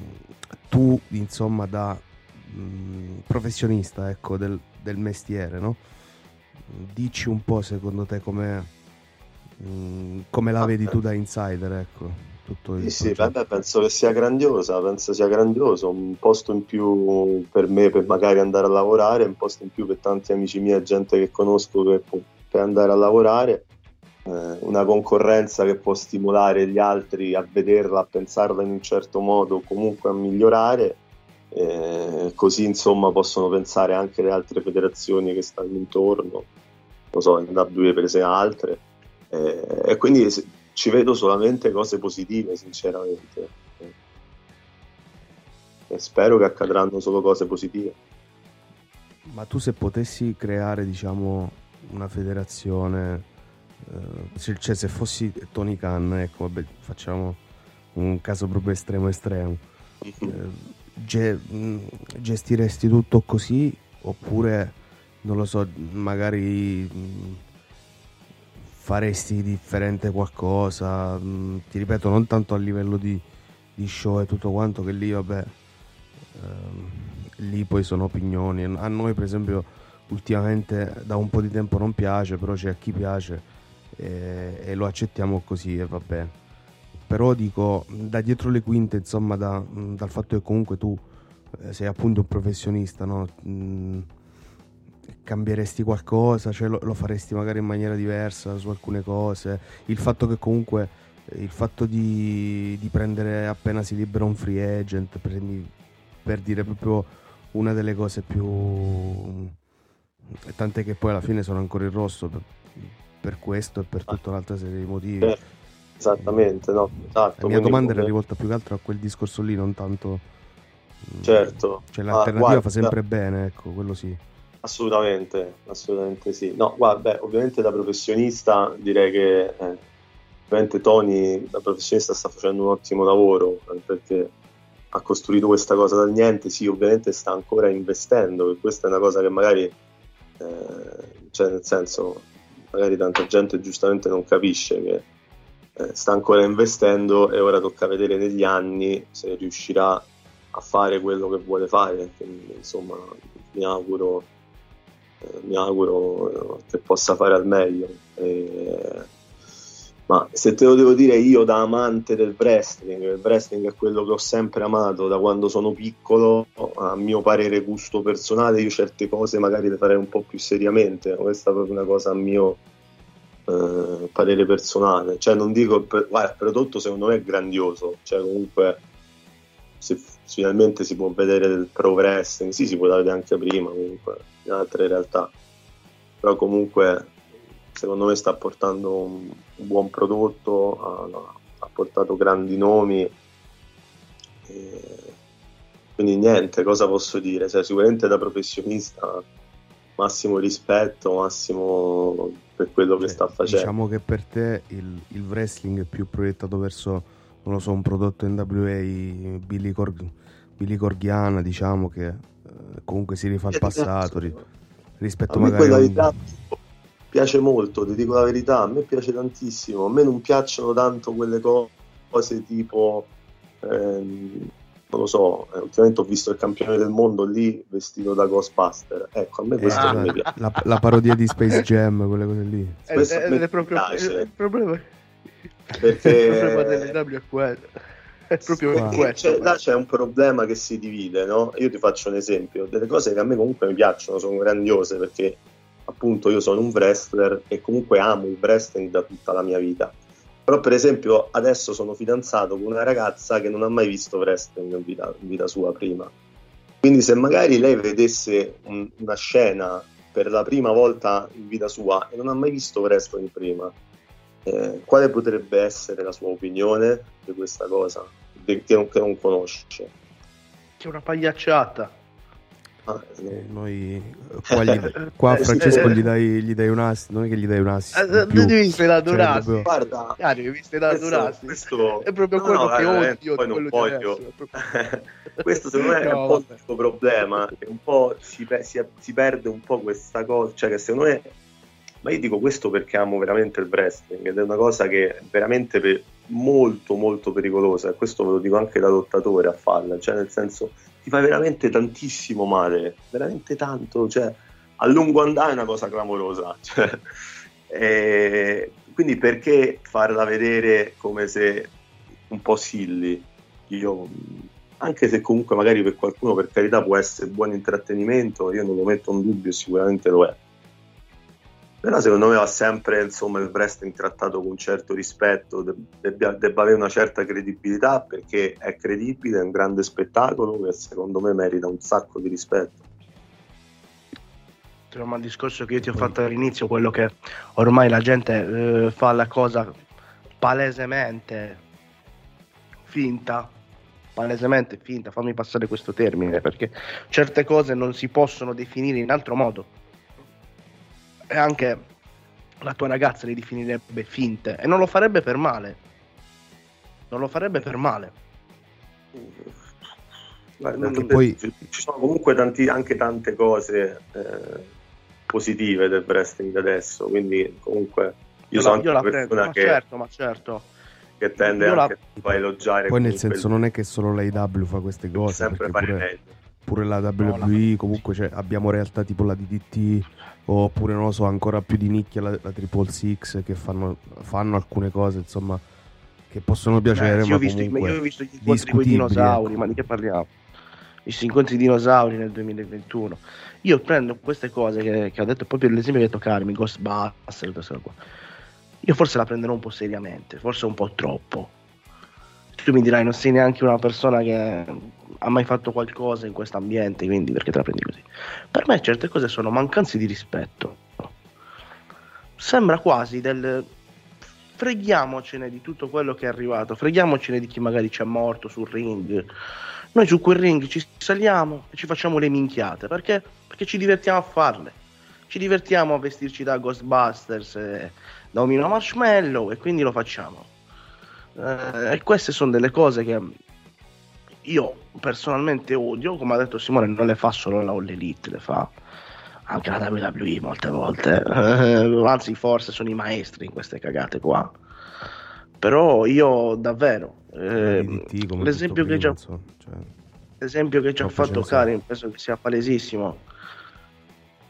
tu insomma da mh, mm, professionista ecco, del, del, mestiere, no? dici un po' secondo te come, mm, come la vedi tu da insider, ecco. Tutto sì, sì vabbè, penso che sia grandiosa, penso sia grandioso, un posto in più per me per magari andare a lavorare, un posto in più per tanti amici miei, gente che conosco per, per andare a lavorare una concorrenza che può stimolare gli altri a vederla, a pensarla in un certo modo, comunque a migliorare. Eh, così insomma possono pensare anche le altre federazioni che stanno intorno, non so, in W prese altre. Eh, e quindi ci vedo solamente cose positive, sinceramente. E spero che accadranno solo cose positive. Ma tu se potessi creare, diciamo, una federazione cioè, se fossi Tony Khan, ecco, vabbè, facciamo un caso proprio estremo estremo. Uh, ge- mm, gestiresti tutto così oppure non lo so, magari faresti differente qualcosa? Ti ripeto, non tanto a livello di, di show e tutto quanto, che lì vabbè, uh, lì poi sono opinioni. A noi, per esempio, ultimamente da un po' di tempo non piace, però c'è a chi piace e, e lo accettiamo così e va bene. Però dico, da dietro le quinte, insomma, da, dal fatto che comunque tu eh, sei appunto un professionista, no? Mm, cambieresti qualcosa, cioè lo, lo, faresti magari in maniera diversa su alcune cose. Il fatto che comunque eh, il fatto di, di prendere appena si libera un free agent per, per, dire proprio una delle cose più tant'è che poi alla fine sono ancora in rosso per questo e per tutta un'altra serie di motivi. Eh, esattamente, no? Esatto, la mia domanda era rivolta più che altro a quel discorso lì, non tanto... Mm, certo. Cioè l'alternativa ah, fa sempre bene, ecco, quello sì. Assolutamente, assolutamente sì. No, guarda, ovviamente da professionista direi che eh, ovviamente Tony da professionista sta facendo un ottimo lavoro perché ha costruito questa cosa dal niente, sì, ovviamente sta ancora investendo, e questa è una cosa che magari, eh, cioè nel senso, magari tanta gente giustamente non capisce che eh, sta ancora investendo e ora tocca vedere negli anni se riuscirà a fare quello che vuole fare. Quindi, insomma, mi auguro, eh, mi auguro che possa fare al meglio. E, ma se te lo devo dire io da amante del wrestling, il wrestling è quello che ho sempre amato da quando sono piccolo, a mio parere gusto personale, io certe cose magari le farei un po' più seriamente, questa è proprio una cosa a mio eh, parere personale, cioè non dico, guarda, il prodotto secondo me è grandioso, cioè comunque se finalmente si può vedere del pro wrestling, sì si può vedere anche prima comunque in altre realtà, però comunque secondo me sta portando un, un buon prodotto, ha, ha, portato grandi nomi. quindi niente, cosa posso dire? Cioè, sicuramente da professionista massimo rispetto, massimo per quello che sta facendo. Diciamo che per te il, il, wrestling è più proiettato verso, non lo so, un prodotto NWA, Billy, Cor- Billy Corghiana, diciamo che eh, comunque si rifà al passato ri- rispetto magari a un piace molto, ti dico la verità, a me piace tantissimo, a me non piacciono tanto quelle cose tipo, ehm, non lo so, eh, ultimamente ho visto il campione del mondo lì vestito da Ghostbuster, ecco, a me questo ah, non mi piace. La, la, parodia di Space Jam, quelle cose lì. È, è, è proprio, il problema perché il problema dell'EW è quello. È proprio wow. questo. C'è, là c'è un problema che si divide, no? Io ti faccio un esempio, delle cose che a me comunque mi piacciono, sono grandiose perché appunto io sono un wrestler e comunque amo il wrestling da tutta la mia vita. Però per esempio adesso sono fidanzato con una ragazza che non ha mai visto wrestling in vita, in vita sua prima. Quindi se magari lei vedesse un, una scena per la prima volta in vita sua e non ha mai visto wrestling prima, eh, quale potrebbe essere la sua opinione di questa cosa che non, che non conosce? Che è una pagliacciata. Eh, noi qua, gli, qua a Francesco gli dai, gli dai, un assist, non è che gli dai un assist. Eh, devi essere dato un assist. Cioè, Guarda, ah, devi essere dato un assist. Questo, è proprio no, quello no, che odio. Poi non voglio. questo secondo me no, è un po' il tuo problema. Che un po' si, si, si, perde un po' questa cosa. Cioè, che secondo me. Ma io dico questo perché amo veramente il wrestling ed è una cosa che è veramente per, molto molto pericolosa e questo ve lo dico anche da lottatore a farla, cioè nel senso ti fa veramente tantissimo male, veramente tanto, cioè a lungo andare è una cosa clamorosa. Cioè, e quindi perché farla vedere come se un po' silly? Io, anche se comunque magari per qualcuno per carità può essere buon intrattenimento, io non lo metto in dubbio, sicuramente lo è. Però secondo me va sempre insomma, il wrestling trattato con un certo rispetto, debba, debba, avere una certa credibilità perché è credibile, è un grande spettacolo che secondo me merita un sacco di rispetto. Torniamo al discorso che io ti ho fatto all'inizio, quello che ormai la gente eh, fa la cosa palesemente finta, palesemente finta, fammi passare questo termine, perché certe cose non si possono definire in altro modo e anche la tua ragazza le definirebbe finte e non lo farebbe per male. Non lo farebbe per male. Guarda, poi... Ci sono comunque tanti, anche tante cose eh, positive del wrestling adesso, quindi comunque io, io sono la, una persona ma che, certo, ma certo. che tende io anche la... a elogiare. Poi nel senso il... non è che solo l'AW fa queste cose, sempre fare pure, pure la WWE, no, comunque cioè, abbiamo realtà tipo la DDT oppure non lo so, ancora più di nicchia la, la Triple Six che fanno, fanno, alcune cose insomma che possono piacere. Beh, io, ho visto, io ho visto gli incontri con i dinosauri, ecco. ma di che parliamo? Gli incontri dinosauri nel 2021. Io prendo queste cose che, che ho detto, proprio l'esempio che toccarmi, Ghostbusters, questa qua. Io forse la prenderò un po' seriamente, forse un po' troppo. Tu mi dirai, non sei neanche una persona che ha mai fatto qualcosa in questo ambiente, quindi perché te la prendi così? Per me certe cose sono mancanze di rispetto. Sembra quasi del freghiamocene di tutto quello che è arrivato, freghiamocene di chi magari ci è morto sul ring. Noi su quel ring ci saliamo e ci facciamo le minchiate, perché? Perché ci divertiamo a farle. Ci divertiamo a vestirci da Ghostbusters e da Omino Marshmallow e quindi lo facciamo. Eh, e queste sono delle cose che io personalmente odio, come ha detto Simone, non le fa solo la All Elite, le fa anche la WWE molte volte, anzi forse sono i maestri in queste cagate qua. Però io davvero, eh, l'esempio che già cioè, l'esempio che ci ha fatto Karim penso che sia palesissimo.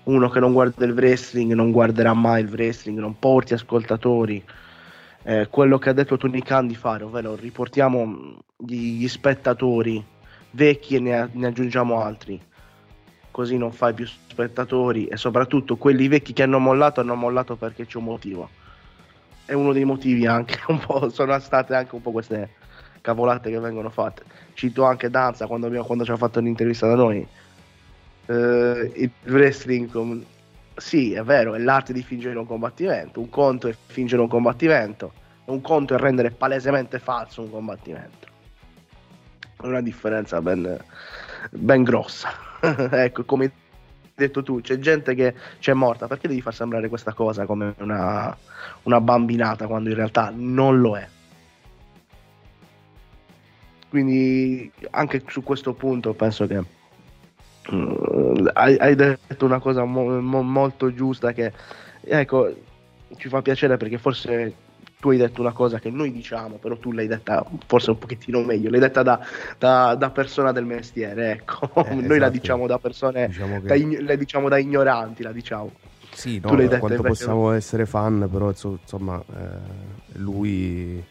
Uno che non guarda il wrestling non guarderà mai il wrestling, non porti ascoltatori. Eh, quello che ha detto Tony Khan di fare, ovvero riportiamo gli, gli spettatori vecchi e ne, ne aggiungiamo altri. Così non fai più spettatori e soprattutto quelli vecchi che hanno mollato hanno mollato perché c'è un motivo. È uno dei motivi anche un po', sono state anche un po' queste cavolate che vengono fatte. Cito anche Danza quando, abbiamo, quando ci ha fatto l'intervista da noi. Eh, il wrestling, sì, è vero, è l'arte di fingere un combattimento. Un conto è fingere un combattimento, un conto è rendere palesemente falso un combattimento. È una differenza ben, ben grossa. ecco, come hai detto tu, c'è gente che c'è morta. Perché devi far sembrare questa cosa come una, una bambinata quando in realtà non lo è? Quindi anche su questo punto penso che hai, hai detto una cosa mo- mo- molto giusta che ecco ci fa piacere perché forse tu hai detto una cosa che noi diciamo però tu l'hai detta forse un pochettino meglio l'hai detta da, da- da persona del mestiere ecco Eh, noi la esatto. diciamo da persone diciamo che da ign- la diciamo da ignoranti la diciamo Sì, Tu no, l'hai detto quanto invece- possiamo essere fan, però inso- insomma, eh, lui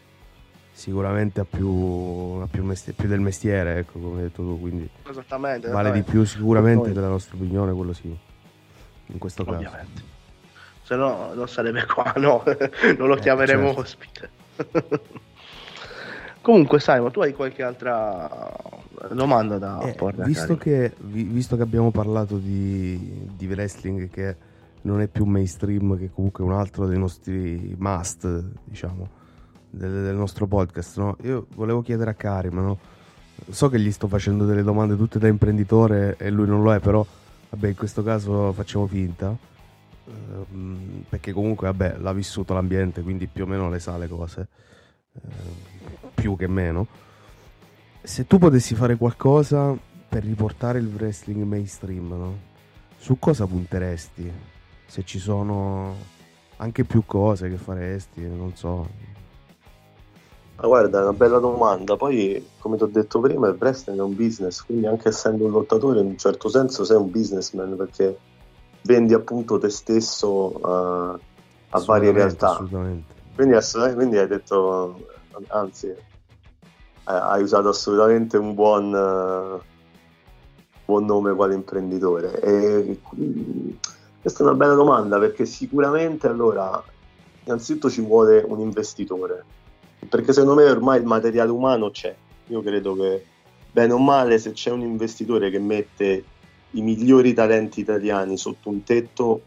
sicuramente ha più, ha più, mesti- più del mestiere, ecco, come hai detto tu, quindi esattamente vale di più sicuramente della nostra opinione, quello sì, in questo caso. ovviamente. Se no non sarebbe qua no non lo Eh, chiameremo certo. ospite. Comunque Simon tu hai qualche altra domanda da Eh, porre visto, che, vi- visto che abbiamo parlato di, di wrestling che non è più mainstream, che comunque è un altro dei nostri must, diciamo, del, del nostro podcast, no? io volevo chiedere a Karim, no? so che gli sto facendo delle domande tutte da imprenditore e lui non lo è, però vabbè, in questo caso facciamo finta, ehm, perché comunque vabbè, l'ha vissuto l'ambiente, quindi più o meno le sa le cose, ehm, più che meno. Se tu potessi fare qualcosa per riportare il wrestling mainstream, no? su cosa punteresti? Se ci sono anche più cose che faresti, non so. Ma guarda, è una bella domanda. Poi, come ti ho detto prima, il wrestling è un business, quindi anche essendo un lottatore, in un certo senso sei un businessman perché vendi appunto te stesso a, a varie Assolutamente, realtà. Assolutamente. Quindi, assolut- quindi hai detto, anzi, eh, hai usato assolutamente un buon, eh, buon nome quale imprenditore. E, questa è una bella domanda perché sicuramente allora, innanzitutto ci vuole un investitore, perché secondo me ormai il materiale umano c'è. Io credo che bene o male se c'è un investitore che mette i migliori talenti italiani sotto un tetto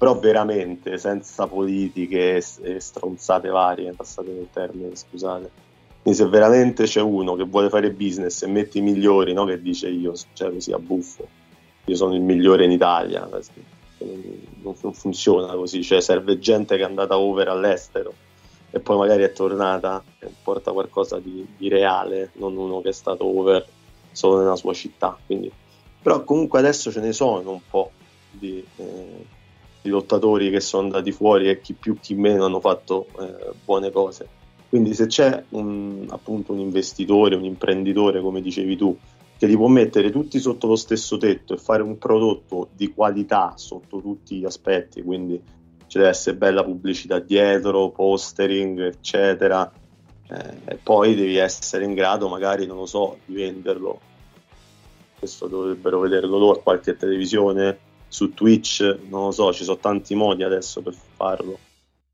però veramente senza politiche e- stronzate varie, passate nel termine, scusate. Quindi se veramente c'è uno che vuole fare business e mette i migliori, no? che dice io, cioè così a buffo, io sono il migliore in Italia, non, non funziona così, cioè serve gente che è andata over all'estero e poi magari è tornata e porta qualcosa di, di reale, non uno che è stato over solo nella sua città. Quindi. Però comunque adesso ce ne sono un po' di... eh, di lottatori che sono andati fuori e chi più chi meno hanno fatto eh, buone cose. Quindi se c'è un, appunto un investitore, un imprenditore, come dicevi tu, che li può mettere tutti sotto lo stesso tetto e fare un prodotto di qualità sotto tutti gli aspetti, quindi ci deve essere bella pubblicità dietro, postering, eccetera, eh, e poi devi essere in grado magari, non lo so, di venderlo. Questo dovrebbero vederlo loro a qualche televisione, su Twitch, non lo so, ci sono tanti modi adesso per farlo,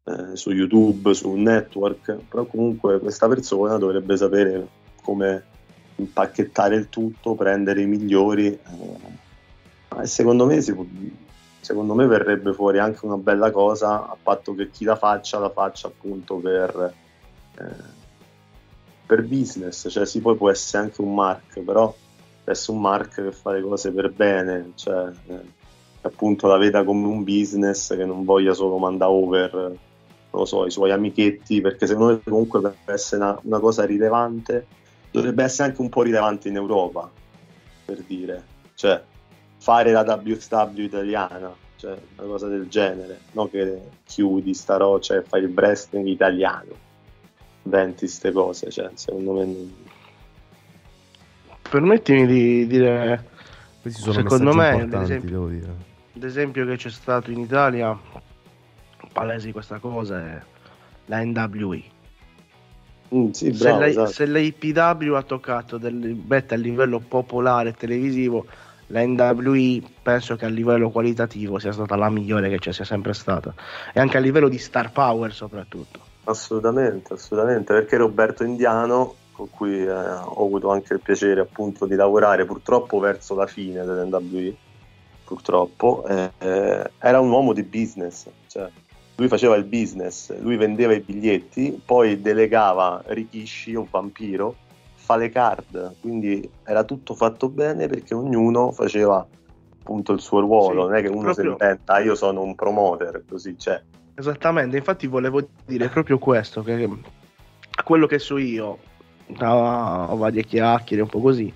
eh, su YouTube, su un network, però comunque questa persona dovrebbe sapere come impacchettare il tutto, prendere i migliori eh, e secondo me, si può- secondo me verrebbe fuori anche una bella cosa a patto che chi la faccia la faccia appunto per, eh, per business, cioè sì poi può essere anche un mark, però deve essere un mark che fa le cose per bene, cioè eh, appunto la veda come un business che non voglia solo mandare over non lo so, i suoi amichetti, perché secondo me comunque per essere una, una cosa rilevante dovrebbe essere anche un po' rilevante in Europa, per dire, cioè fare la WXW italiana, cioè una cosa del genere, non che chiudi sta roba, cioè fai il wrestling italiano. inventi queste cose, cioè, secondo me... non- Permettimi di dire, Questi sono Secondo me, ad esempio- ad esempio, che c'è stato in Italia, palesi questa cosa, è la NWE. Mm, sì, Se, bravo, la, esatto. se la IPW ha toccato del bet a livello popolare televisivo, la NWE penso che a livello qualitativo sia stata la migliore che ci sia sempre stata. E anche a livello di star power soprattutto. Assolutamente, assolutamente, perché Roberto Indiano, con cui eh, ho avuto anche il piacere appunto di lavorare purtroppo verso la fine dell'NWE, purtroppo, eh, eh, era un uomo di business, cioè lui faceva il business, lui vendeva i biglietti, poi delegava Rikishi o Vampiro, fa le card, quindi era tutto fatto bene perché ognuno faceva appunto il suo ruolo, Sì, non è che uno si proprio- inventa, "Ah, io sono un promoter, così c'è. Esattamente, infatti volevo dire proprio questo, che quello che so io, da varie chiacchiere, un po' così,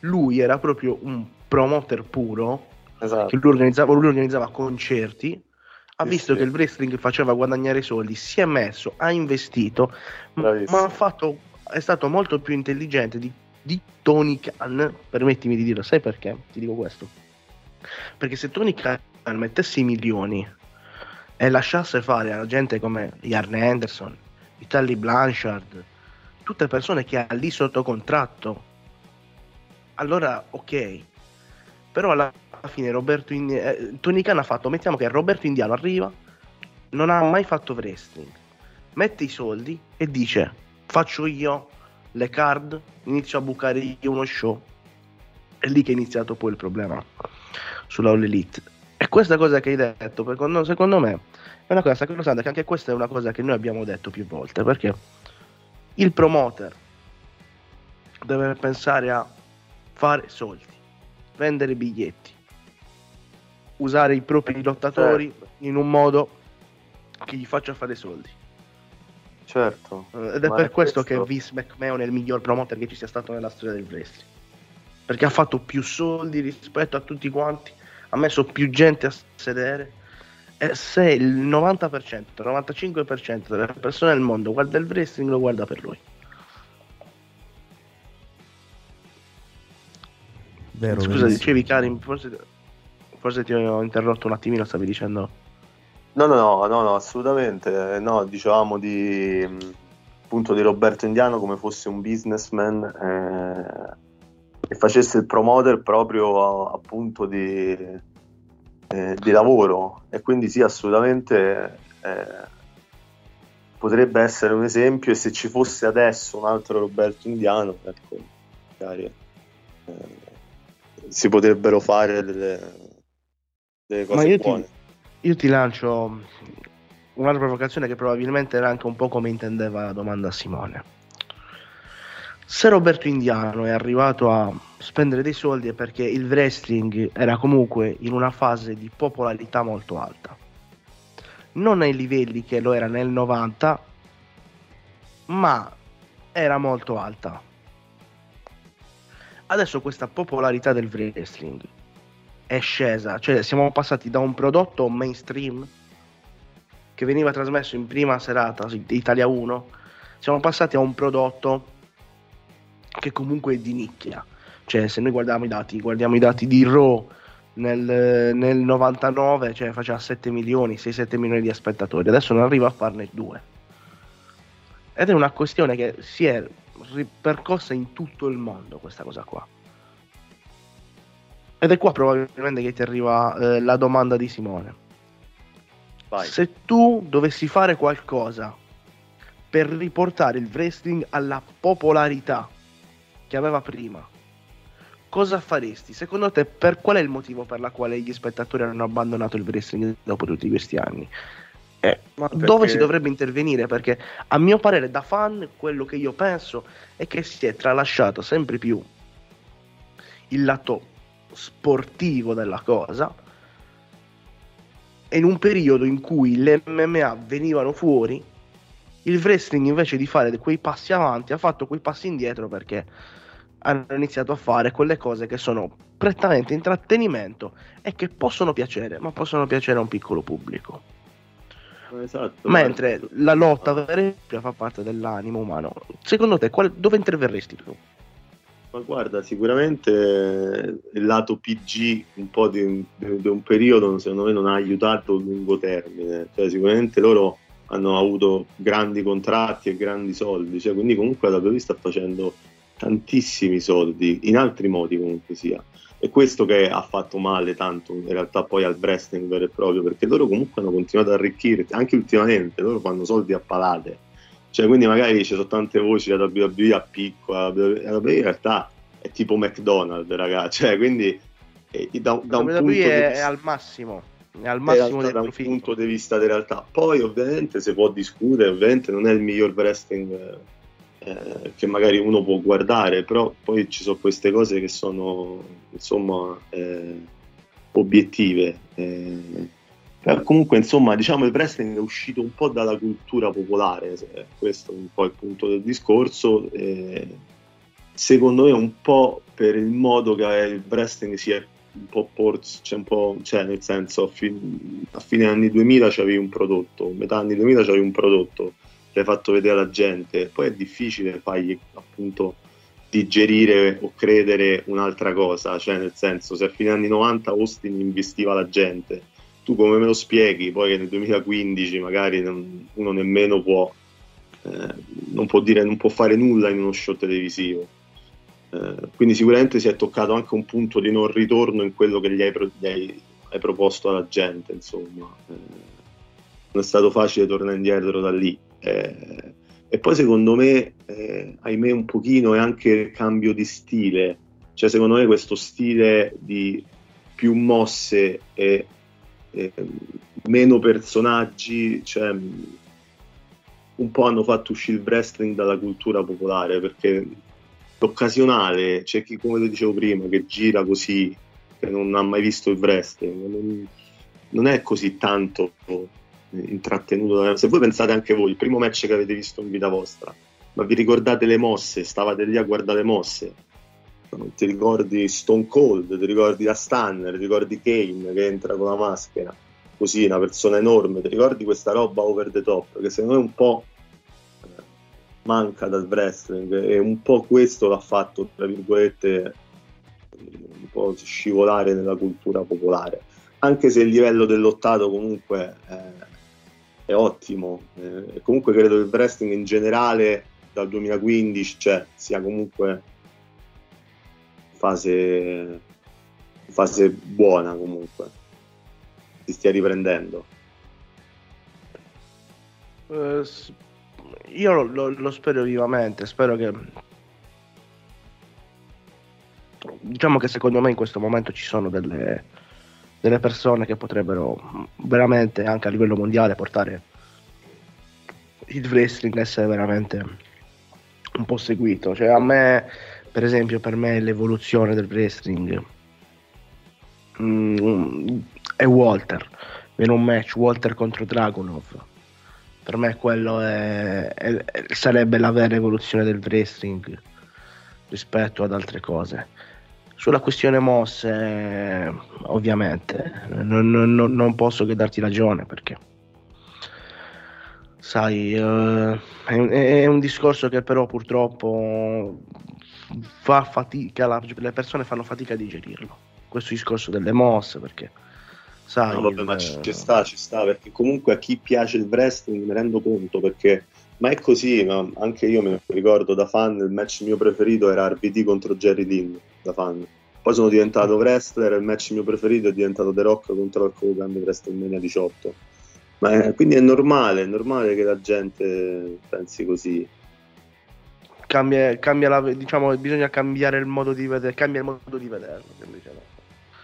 lui era proprio un promoter puro, Esatto. che lui organizzava, lui organizzava concerti, ha Sì, visto sì. che il wrestling faceva guadagnare soldi, si è messo, ha investito, Bravissimo. ma ha fatto, è stato molto più intelligente di, di Tony Khan, permettimi di dirlo, sai perché? Ti dico questo. Perché se Tony Khan mettesse i milioni e lasciasse fare a gente come Jarn Anderson, Vitaly Blanchard, tutte persone che ha lì sotto contratto, allora ok. Però alla fine Roberto Indi- eh, Tony Khan ha fatto, mettiamo che Roberto Indiano arriva, non ha mai fatto wrestling, mette i soldi e dice faccio io le card, inizio a bucare io uno show. È lì che è iniziato poi il problema sulla All Elite. E questa cosa che hai detto, secondo, secondo me, è una cosa sacrosanta, che anche questa è una cosa che noi abbiamo detto più volte, perché il promoter deve pensare a fare soldi, vendere biglietti, usare i propri lottatori in un modo che gli faccia fare soldi. Certo. Ed è Ma per è questo, questo. che Vince McMahon è il miglior promoter che ci sia stato nella storia del wrestling. Perché ha fatto più soldi rispetto a tutti quanti, ha messo più gente a sedere. E se il 90%, il 95% delle persone del mondo guarda il wrestling, lo guarda per lui. Vero, Scusa, verissimo. dicevi Karim, forse, forse ti ho interrotto un attimino, stavi dicendo... No, no, no, no, no, assolutamente. No, dicevamo di mh, appunto di Roberto Indiano come fosse un businessman eh, e facesse il promoter proprio appunto di, eh, di lavoro e quindi sì, assolutamente eh, potrebbe essere un esempio e se ci fosse adesso un altro Roberto Indiano, ecco, magari eh, si potrebbero fare delle, delle Ma cose io ti- buone. Io ti lancio un'altra provocazione che probabilmente era anche un po' come intendeva la domanda Simone. Se Roberto Indiano è arrivato a spendere dei soldi è perché il wrestling era comunque in una fase di popolarità molto alta. Non ai livelli che lo era nel 90, ma era molto alta. Adesso questa popolarità del wrestling è scesa, cioè siamo passati da un prodotto mainstream che veniva trasmesso in prima serata su Italia 1, siamo passati a un prodotto che comunque è di nicchia. Cioè, se noi guardiamo i dati, guardiamo i dati di Raw nel, nel 99, cioè faceva 7 milioni, 6-7 milioni di spettatori, adesso non arriva a farne 2. Ed è una questione che si è ripercossa in tutto il mondo questa cosa qua. Ed è qua probabilmente che ti arriva eh, la domanda di Simone. Vai. Se tu dovessi fare qualcosa per riportare il wrestling alla popolarità che aveva prima, cosa faresti? Secondo te, per qual è il motivo per la quale gli spettatori hanno abbandonato il wrestling dopo tutti questi anni? Eh, Ma Dove perché- si dovrebbe intervenire? Perché a mio parere, da fan, quello che io penso è che si è tralasciato sempre più il lato sportivo della cosa. E in un periodo in cui le MMA venivano fuori, il wrestling invece di fare quei passi avanti ha fatto quei passi indietro perché hanno iniziato a fare quelle cose che sono prettamente intrattenimento e che possono piacere, ma possono piacere a un piccolo pubblico. Esatto, Mentre la lotta vera e propria fa parte dell'animo umano. Secondo te, quale- dove interverresti tu? Ma guarda, sicuramente il lato PG un po' di un, di un periodo secondo me non ha aiutato a lungo termine, cioè sicuramente loro hanno avuto grandi contratti e grandi soldi, cioè, quindi comunque la WWE sta facendo tantissimi soldi in altri modi comunque sia. E questo che ha fatto male tanto in realtà poi al wrestling vero e proprio, perché loro comunque hanno continuato ad arricchire, anche ultimamente, loro fanno soldi a palate. Cioè, quindi magari ci sono tante voci, la WWE a piccola, la WWE in realtà è tipo McDonald's, ragazzi. Cioè, quindi eh, da, da un punto WWE di è, vista- è al massimo, è al massimo realtà da un punto di vista di realtà. Poi ovviamente si può discutere, ovviamente non è il miglior wrestling eh, che magari uno può guardare, però poi ci sono queste cose che sono insomma eh, obiettive. eh. Però comunque insomma diciamo il wrestling è uscito un po' dalla cultura popolare, questo è un po' il punto del discorso. eh, secondo me un po' per il modo che il wrestling si è un po' porz- cioè, cioè nel senso a, fin- a fine anni 2000 c'avevi un prodotto, metà anni 2000 c'avevi un prodotto, l'hai fatto vedere alla gente, poi è difficile fargli appunto digerire o credere un'altra cosa, cioè nel senso se a fine anni 90 Austin investiva la gente, tu come me lo spieghi poi che nel 2015 magari non- uno nemmeno può, eh, non può dire, non può fare nulla in uno show televisivo. Eh, quindi sicuramente si è toccato anche un punto di non ritorno in quello che gli hai, gli hai- hai proposto alla gente, insomma. Eh, non è stato facile tornare indietro da lì. Eh, e poi secondo me, eh, ahimè, un pochino è anche il cambio di stile. Cioè, secondo me questo stile di più mosse e, e meno personaggi, cioè, un po' hanno fatto uscire il wrestling dalla cultura popolare perché l'occasionale c'è chi come ti dicevo prima che gira così che non ha mai visto il wrestling non, non è così tanto intrattenuto da- se voi pensate anche voi il primo match che avete visto in vita vostra ma vi ricordate le mosse? Stavate lì a guardare le mosse ti ricordi Stone Cold ti ricordi la Stunner ti ricordi Kane che entra con la maschera? Così una persona enorme ti ricordi questa roba over the top? Che secondo me un po' eh, manca dal wrestling e un po' questo l'ha fatto tra virgolette un po' scivolare nella cultura popolare. Anche se il livello dell'ottato comunque eh, è ottimo eh, e comunque credo che il wrestling in generale dal 2015 cioè, sia comunque fase fase buona comunque si stia riprendendo s- io lo, lo- lo spero vivamente, spero che... Diciamo che secondo me in questo momento ci sono delle, delle persone che potrebbero mh, veramente anche a livello mondiale portare il wrestling a essere veramente un po' seguito. Cioè a me, per esempio, per me l'evoluzione del wrestling mm, è Walter. Viene un match Walter contro Dragunov per me quello è- è- sarebbe la vera evoluzione del wrestling rispetto ad altre cose. Sulla questione mosse, ovviamente, non, non- non- posso che darti ragione perché, sai, eh, è, è un discorso che però purtroppo fa fatica, la- le persone fanno fatica a digerirlo. Questo discorso delle mosse, perché, sai, No, vabbè, ma il- ci, ci sta, ci sta, perché comunque a chi piace il wrestling mi rendo conto, perché ma è così, ma anche io me lo ricordo da fan, il match mio preferito era RBD contro Jerry Dean, da fan. Poi sono diventato wrestler e il match mio preferito è diventato The Rock contro Hulk Hogan di WrestleMania 18. Ma è- quindi è normale, è normale che la gente pensi così. Cambia, cambia la, diciamo, bisogna cambiare il modo di vedere, cambia il modo di vederlo.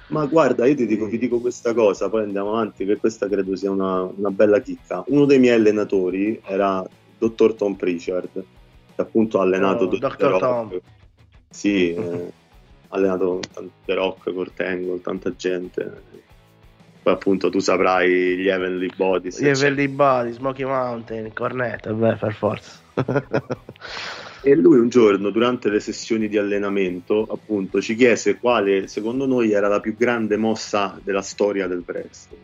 Ma guarda, io ti dico, vi dico questa cosa, poi andiamo avanti, che questa credo sia una, una bella chicca. Uno dei miei allenatori era dottor Tom Pritchard, che appunto ha allenato Oh, Dr. Rock. Tom. Sì, eh, ha allenato The Rock, Kurt Angle, tanta gente. Poi appunto tu saprai gli Heavenly Bodies. Gli Everly Body, Smoky Mountain, Cornetto, beh, per forza. E lui un giorno, durante le sessioni di allenamento, appunto, ci chiese quale secondo noi era la più grande mossa della storia del wrestling.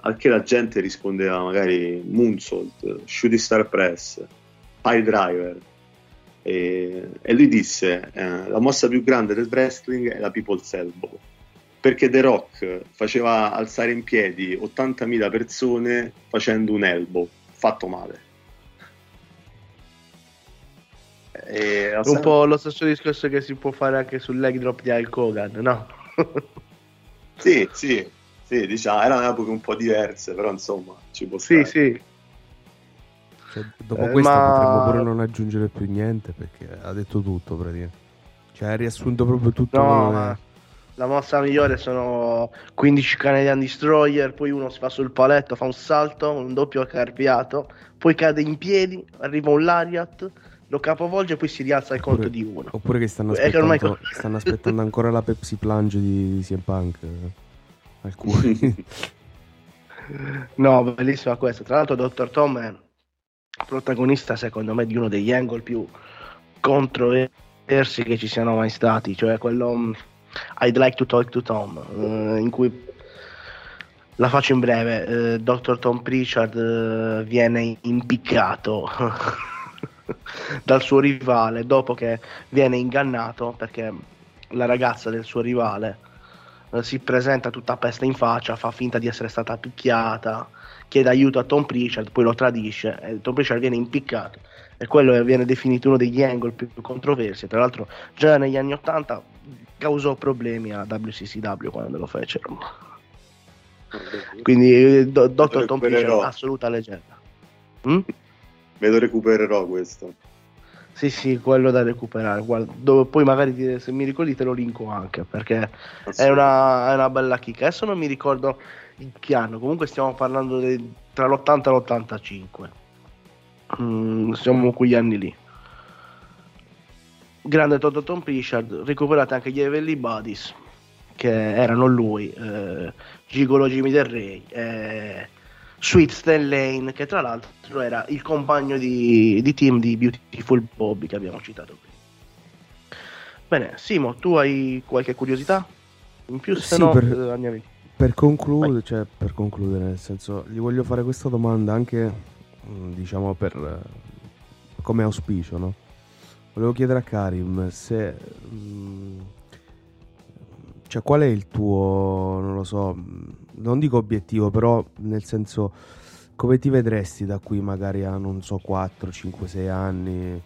al che la gente rispondeva magari Moonsault, Shooting Star Press, Pile Driver. E, e lui disse: eh, La mossa più grande del wrestling è la People's Elbow. Perché The Rock faceva alzare in piedi 80.000 persone facendo un elbow fatto male. E un sempre... po' lo stesso discorso che si può fare anche sul leg drop di Hulk Hogan, no? sì, sì, sì, diciamo, erano epoche un po' diverse, però insomma ci può sì, stare. Sì, cioè, dopo eh, questa ma... potremmo pure non aggiungere più niente perché ha detto tutto praticamente. Cioè ha riassunto proprio tutto. No, ma la mossa migliore sono 15 Canadian Destroyer, poi uno si fa sul paletto, fa un salto, un doppio carpiato, poi cade in piedi, arriva un lariat, lo capovolge e poi si rialza il conto di uno. Oppure che stanno aspettando, ormai... stanno aspettando ancora la Pepsi Plunge di, di CM Punk. Alcuni. no, bellissima questa. Tra l'altro Dr. Tom è protagonista secondo me di uno degli angle più controversi che ci siano mai stati, cioè quello mm, I'd like to talk to Tom, uh, in cui la faccio in breve, uh, eh, Dr. Tom Pritchard uh, viene impiccato dal suo rivale dopo che viene ingannato perché la ragazza del suo rivale si presenta tutta peste in faccia, fa finta di essere stata picchiata, chiede aiuto a Tom Pritchard, poi lo tradisce e Tom Pritchard viene impiccato e quello viene definito uno degli angle più controversi. Tra l'altro già negli anni 80 causò problemi a WCCW quando lo fecero. Quindi eh, do, Dottor Tom Pritchard assoluta leggenda. Mm? Me lo recupererò questo. Sì, sì, quello da recuperare. Guarda, dove poi magari se mi ricordi te lo linko anche perché è una, è una, bella chicca. Adesso non mi ricordo in che anno, comunque stiamo parlando di, tra l'80 e l'85. Mm, siamo quegli anni lì grande Toto Tom Pritchard, recuperate anche gli Heavenly Buddies, che erano lui, eh, Gigolo Jimmy Del Rey, eh, Sweet Stan Lane, che tra l'altro era il compagno di, di team di Beautiful Bobby che abbiamo citato prima. Bene, Simo, tu hai qualche curiosità? In più, se sì, no, per, eh, per, conclude, cioè, per concludere, nel senso, gli voglio fare questa domanda anche, mm, diciamo, per come auspicio, no? Volevo chiedere a Karim se... Mm, cioè, qual è il tuo, non lo so, non dico obiettivo, però nel senso, come ti vedresti da qui magari a, non so, 4, 5, 6 anni?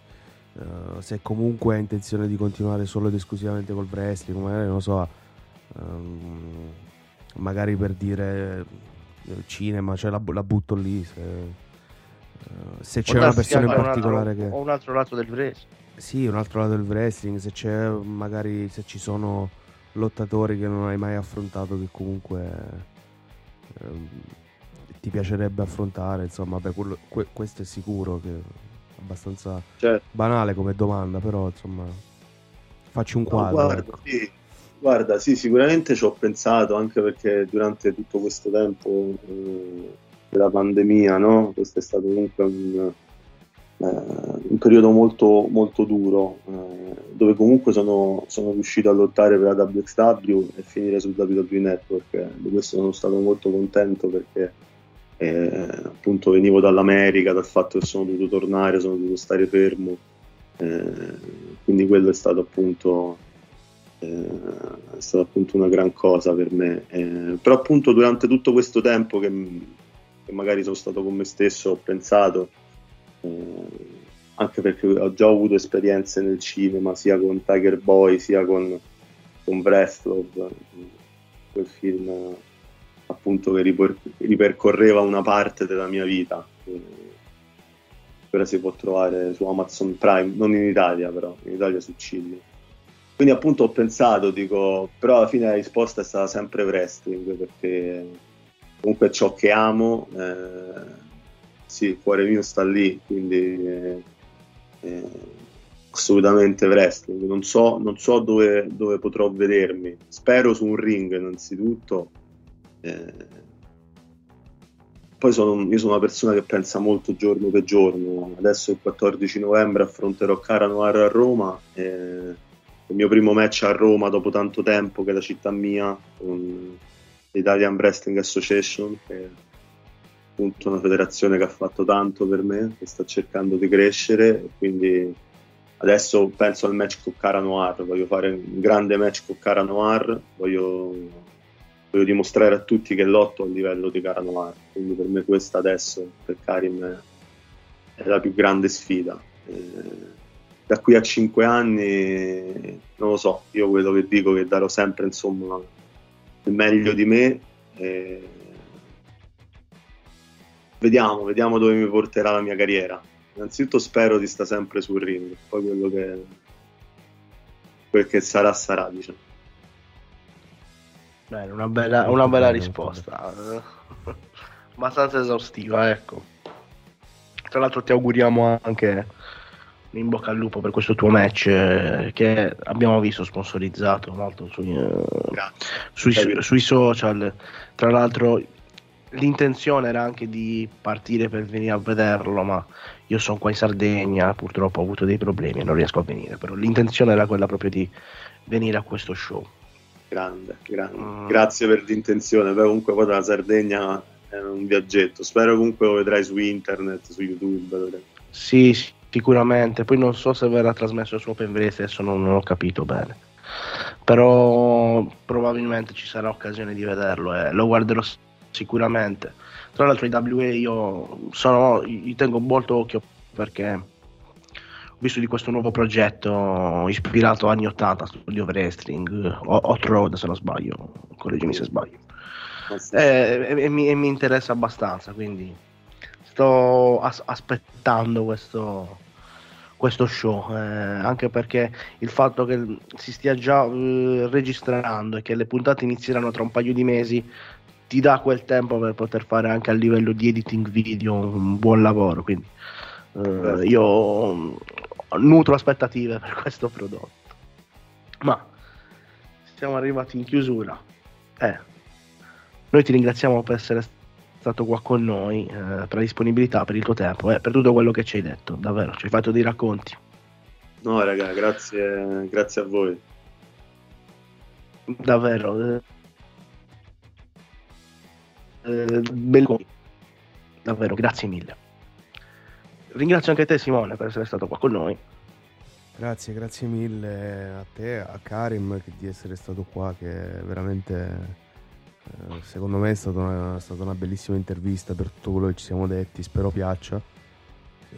Uh, se comunque hai intenzione di continuare solo ed esclusivamente col wrestling, magari non lo so, um, magari per dire eh, cinema, cioè la, la butto lì. Se, uh, se c'è una persona in particolare altro, che. O un altro lato del wrestling. Sì, un altro lato del wrestling, se c'è magari se ci sono lottatori che non hai mai affrontato che comunque ehm, ti piacerebbe affrontare, insomma, beh, quello, que, questo è sicuro che è abbastanza certo. banale come domanda, però insomma facci un quadro. No, guarda, ecco. sì, guarda, sì, sicuramente ci ho pensato anche perché durante tutto questo tempo eh, della pandemia, no? Questo è stato comunque un un periodo molto, molto duro, eh, dove comunque sono, sono, riuscito a lottare per la WXW e finire sul WWE Network. di questo sono stato molto contento perché eh, appunto venivo dall'America, dal fatto che sono dovuto tornare, sono dovuto stare fermo. quindi quello è stato appunto è stata appunto una gran cosa per me. Eh, però appunto durante tutto questo tempo che, che, magari sono stato con me stesso ho pensato eh, anche perché ho già avuto esperienze nel cinema sia con Tiger Boy sia con, con Breslov quel film appunto che ripor- ripercorreva una parte della mia vita. Ora si può trovare su Amazon Prime non in Italia però in Italia su Cine quindi appunto ho pensato dico però alla fine la risposta è stata sempre wrestling perché comunque è ciò che amo eh, sì, il cuore mio sta lì, quindi eh, eh, assolutamente wrestling. Non so, non so dove, dove, potrò vedermi. Spero su un ring innanzitutto. Eh, poi sono, io sono una persona che pensa molto giorno per giorno. Adesso il 14 novembre affronterò Cara Noir a Roma. il mio primo match a Roma dopo tanto tempo, che è la città mia, con l'Italian Wrestling Association, che appunto una federazione che ha fatto tanto per me, che sta cercando di crescere, quindi adesso penso al match con Cara Noir, voglio fare un grande match con Cara Noir, voglio, voglio dimostrare a tutti che lotto a livello di Cara Noir, quindi per me questa adesso per Karim è, la più grande sfida. Eh, da qui a cinque anni non lo so, io quello che dico che darò sempre insomma il meglio di me. E... Vediamo, vediamo dove mi porterà la mia carriera. Innanzitutto spero di stare sempre sul ring, poi quello che, quel che sarà sarà, diciamo. Bene, una bella, una bella risposta, abbastanza esaustiva, ecco. Tra l'altro ti auguriamo anche in bocca al lupo per questo tuo match eh, che abbiamo visto sponsorizzato molto sui, eh, sui, sui, social. Tra l'altro l'intenzione era anche di partire per venire a vederlo, ma io sono qua in Sardegna, purtroppo ho avuto dei problemi e non riesco a venire, però l'intenzione era quella proprio di venire a questo show. Grande, grande. Mm. grazie per l'intenzione, Beh, comunque poi dalla Sardegna è un viaggetto, spero comunque lo vedrai su internet, su YouTube. Sì, Sicuramente, poi non so se verrà trasmesso su Open Race, adesso non, non, ho capito bene. Però probabilmente ci sarà occasione di vederlo e lo guarderò sicuramente. Tra l'altro i WA io sono, gli tengo molto occhio perché ho visto di questo nuovo progetto ispirato anni 80, Studio Wrestling, Hot Road se non sbaglio, correggimi se sbaglio. E, e, e, mi, e mi interessa abbastanza, quindi sto as- aspettando questo, questo show, eh, anche perché il fatto che si stia già eh, registrando e che le puntate inizieranno tra un paio di mesi ti dà quel tempo per poter fare anche a livello di editing video un buon lavoro, quindi eh, io nutro aspettative per questo prodotto. Ma siamo arrivati in chiusura. Eh, noi ti ringraziamo per essere stato qua con noi, eh, per la disponibilità, per il tuo tempo e eh, per tutto quello che ci hai detto, davvero, ci hai fatto dei racconti. No, raga, grazie, grazie a voi. Davvero. Eh, eh bello. Davvero, grazie mille. Ringrazio anche te Simone per essere stato qua con noi. Grazie, grazie mille a te, a Karim di essere stato qua, che veramente eh, secondo me è stata, una, stata, una, bellissima intervista per tutto quello che ci siamo detti, spero piaccia.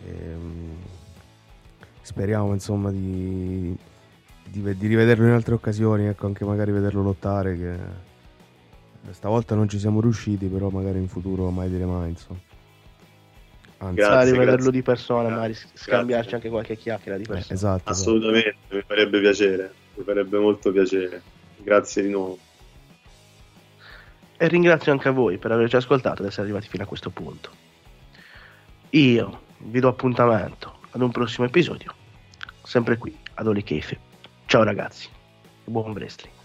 E, ehm, speriamo insomma di, di, di, rivederlo in altre occasioni, ecco, anche magari vederlo lottare. Che stavolta non ci siamo riusciti, però magari in futuro mai dire mai. Insomma. Anzi, grazie, rivederlo grazie. di persona, magari scambiarci grazie. anche qualche chiacchiera di persona. Eh, esatto, Assolutamente, esatto. mi farebbe piacere, mi farebbe molto piacere. Grazie di nuovo e ringrazio anche a voi per averci ascoltato ed essere arrivati fino a questo punto. Io vi do appuntamento ad un prossimo episodio, sempre qui ad Oli Kefe. Ciao ragazzi, buon wrestling.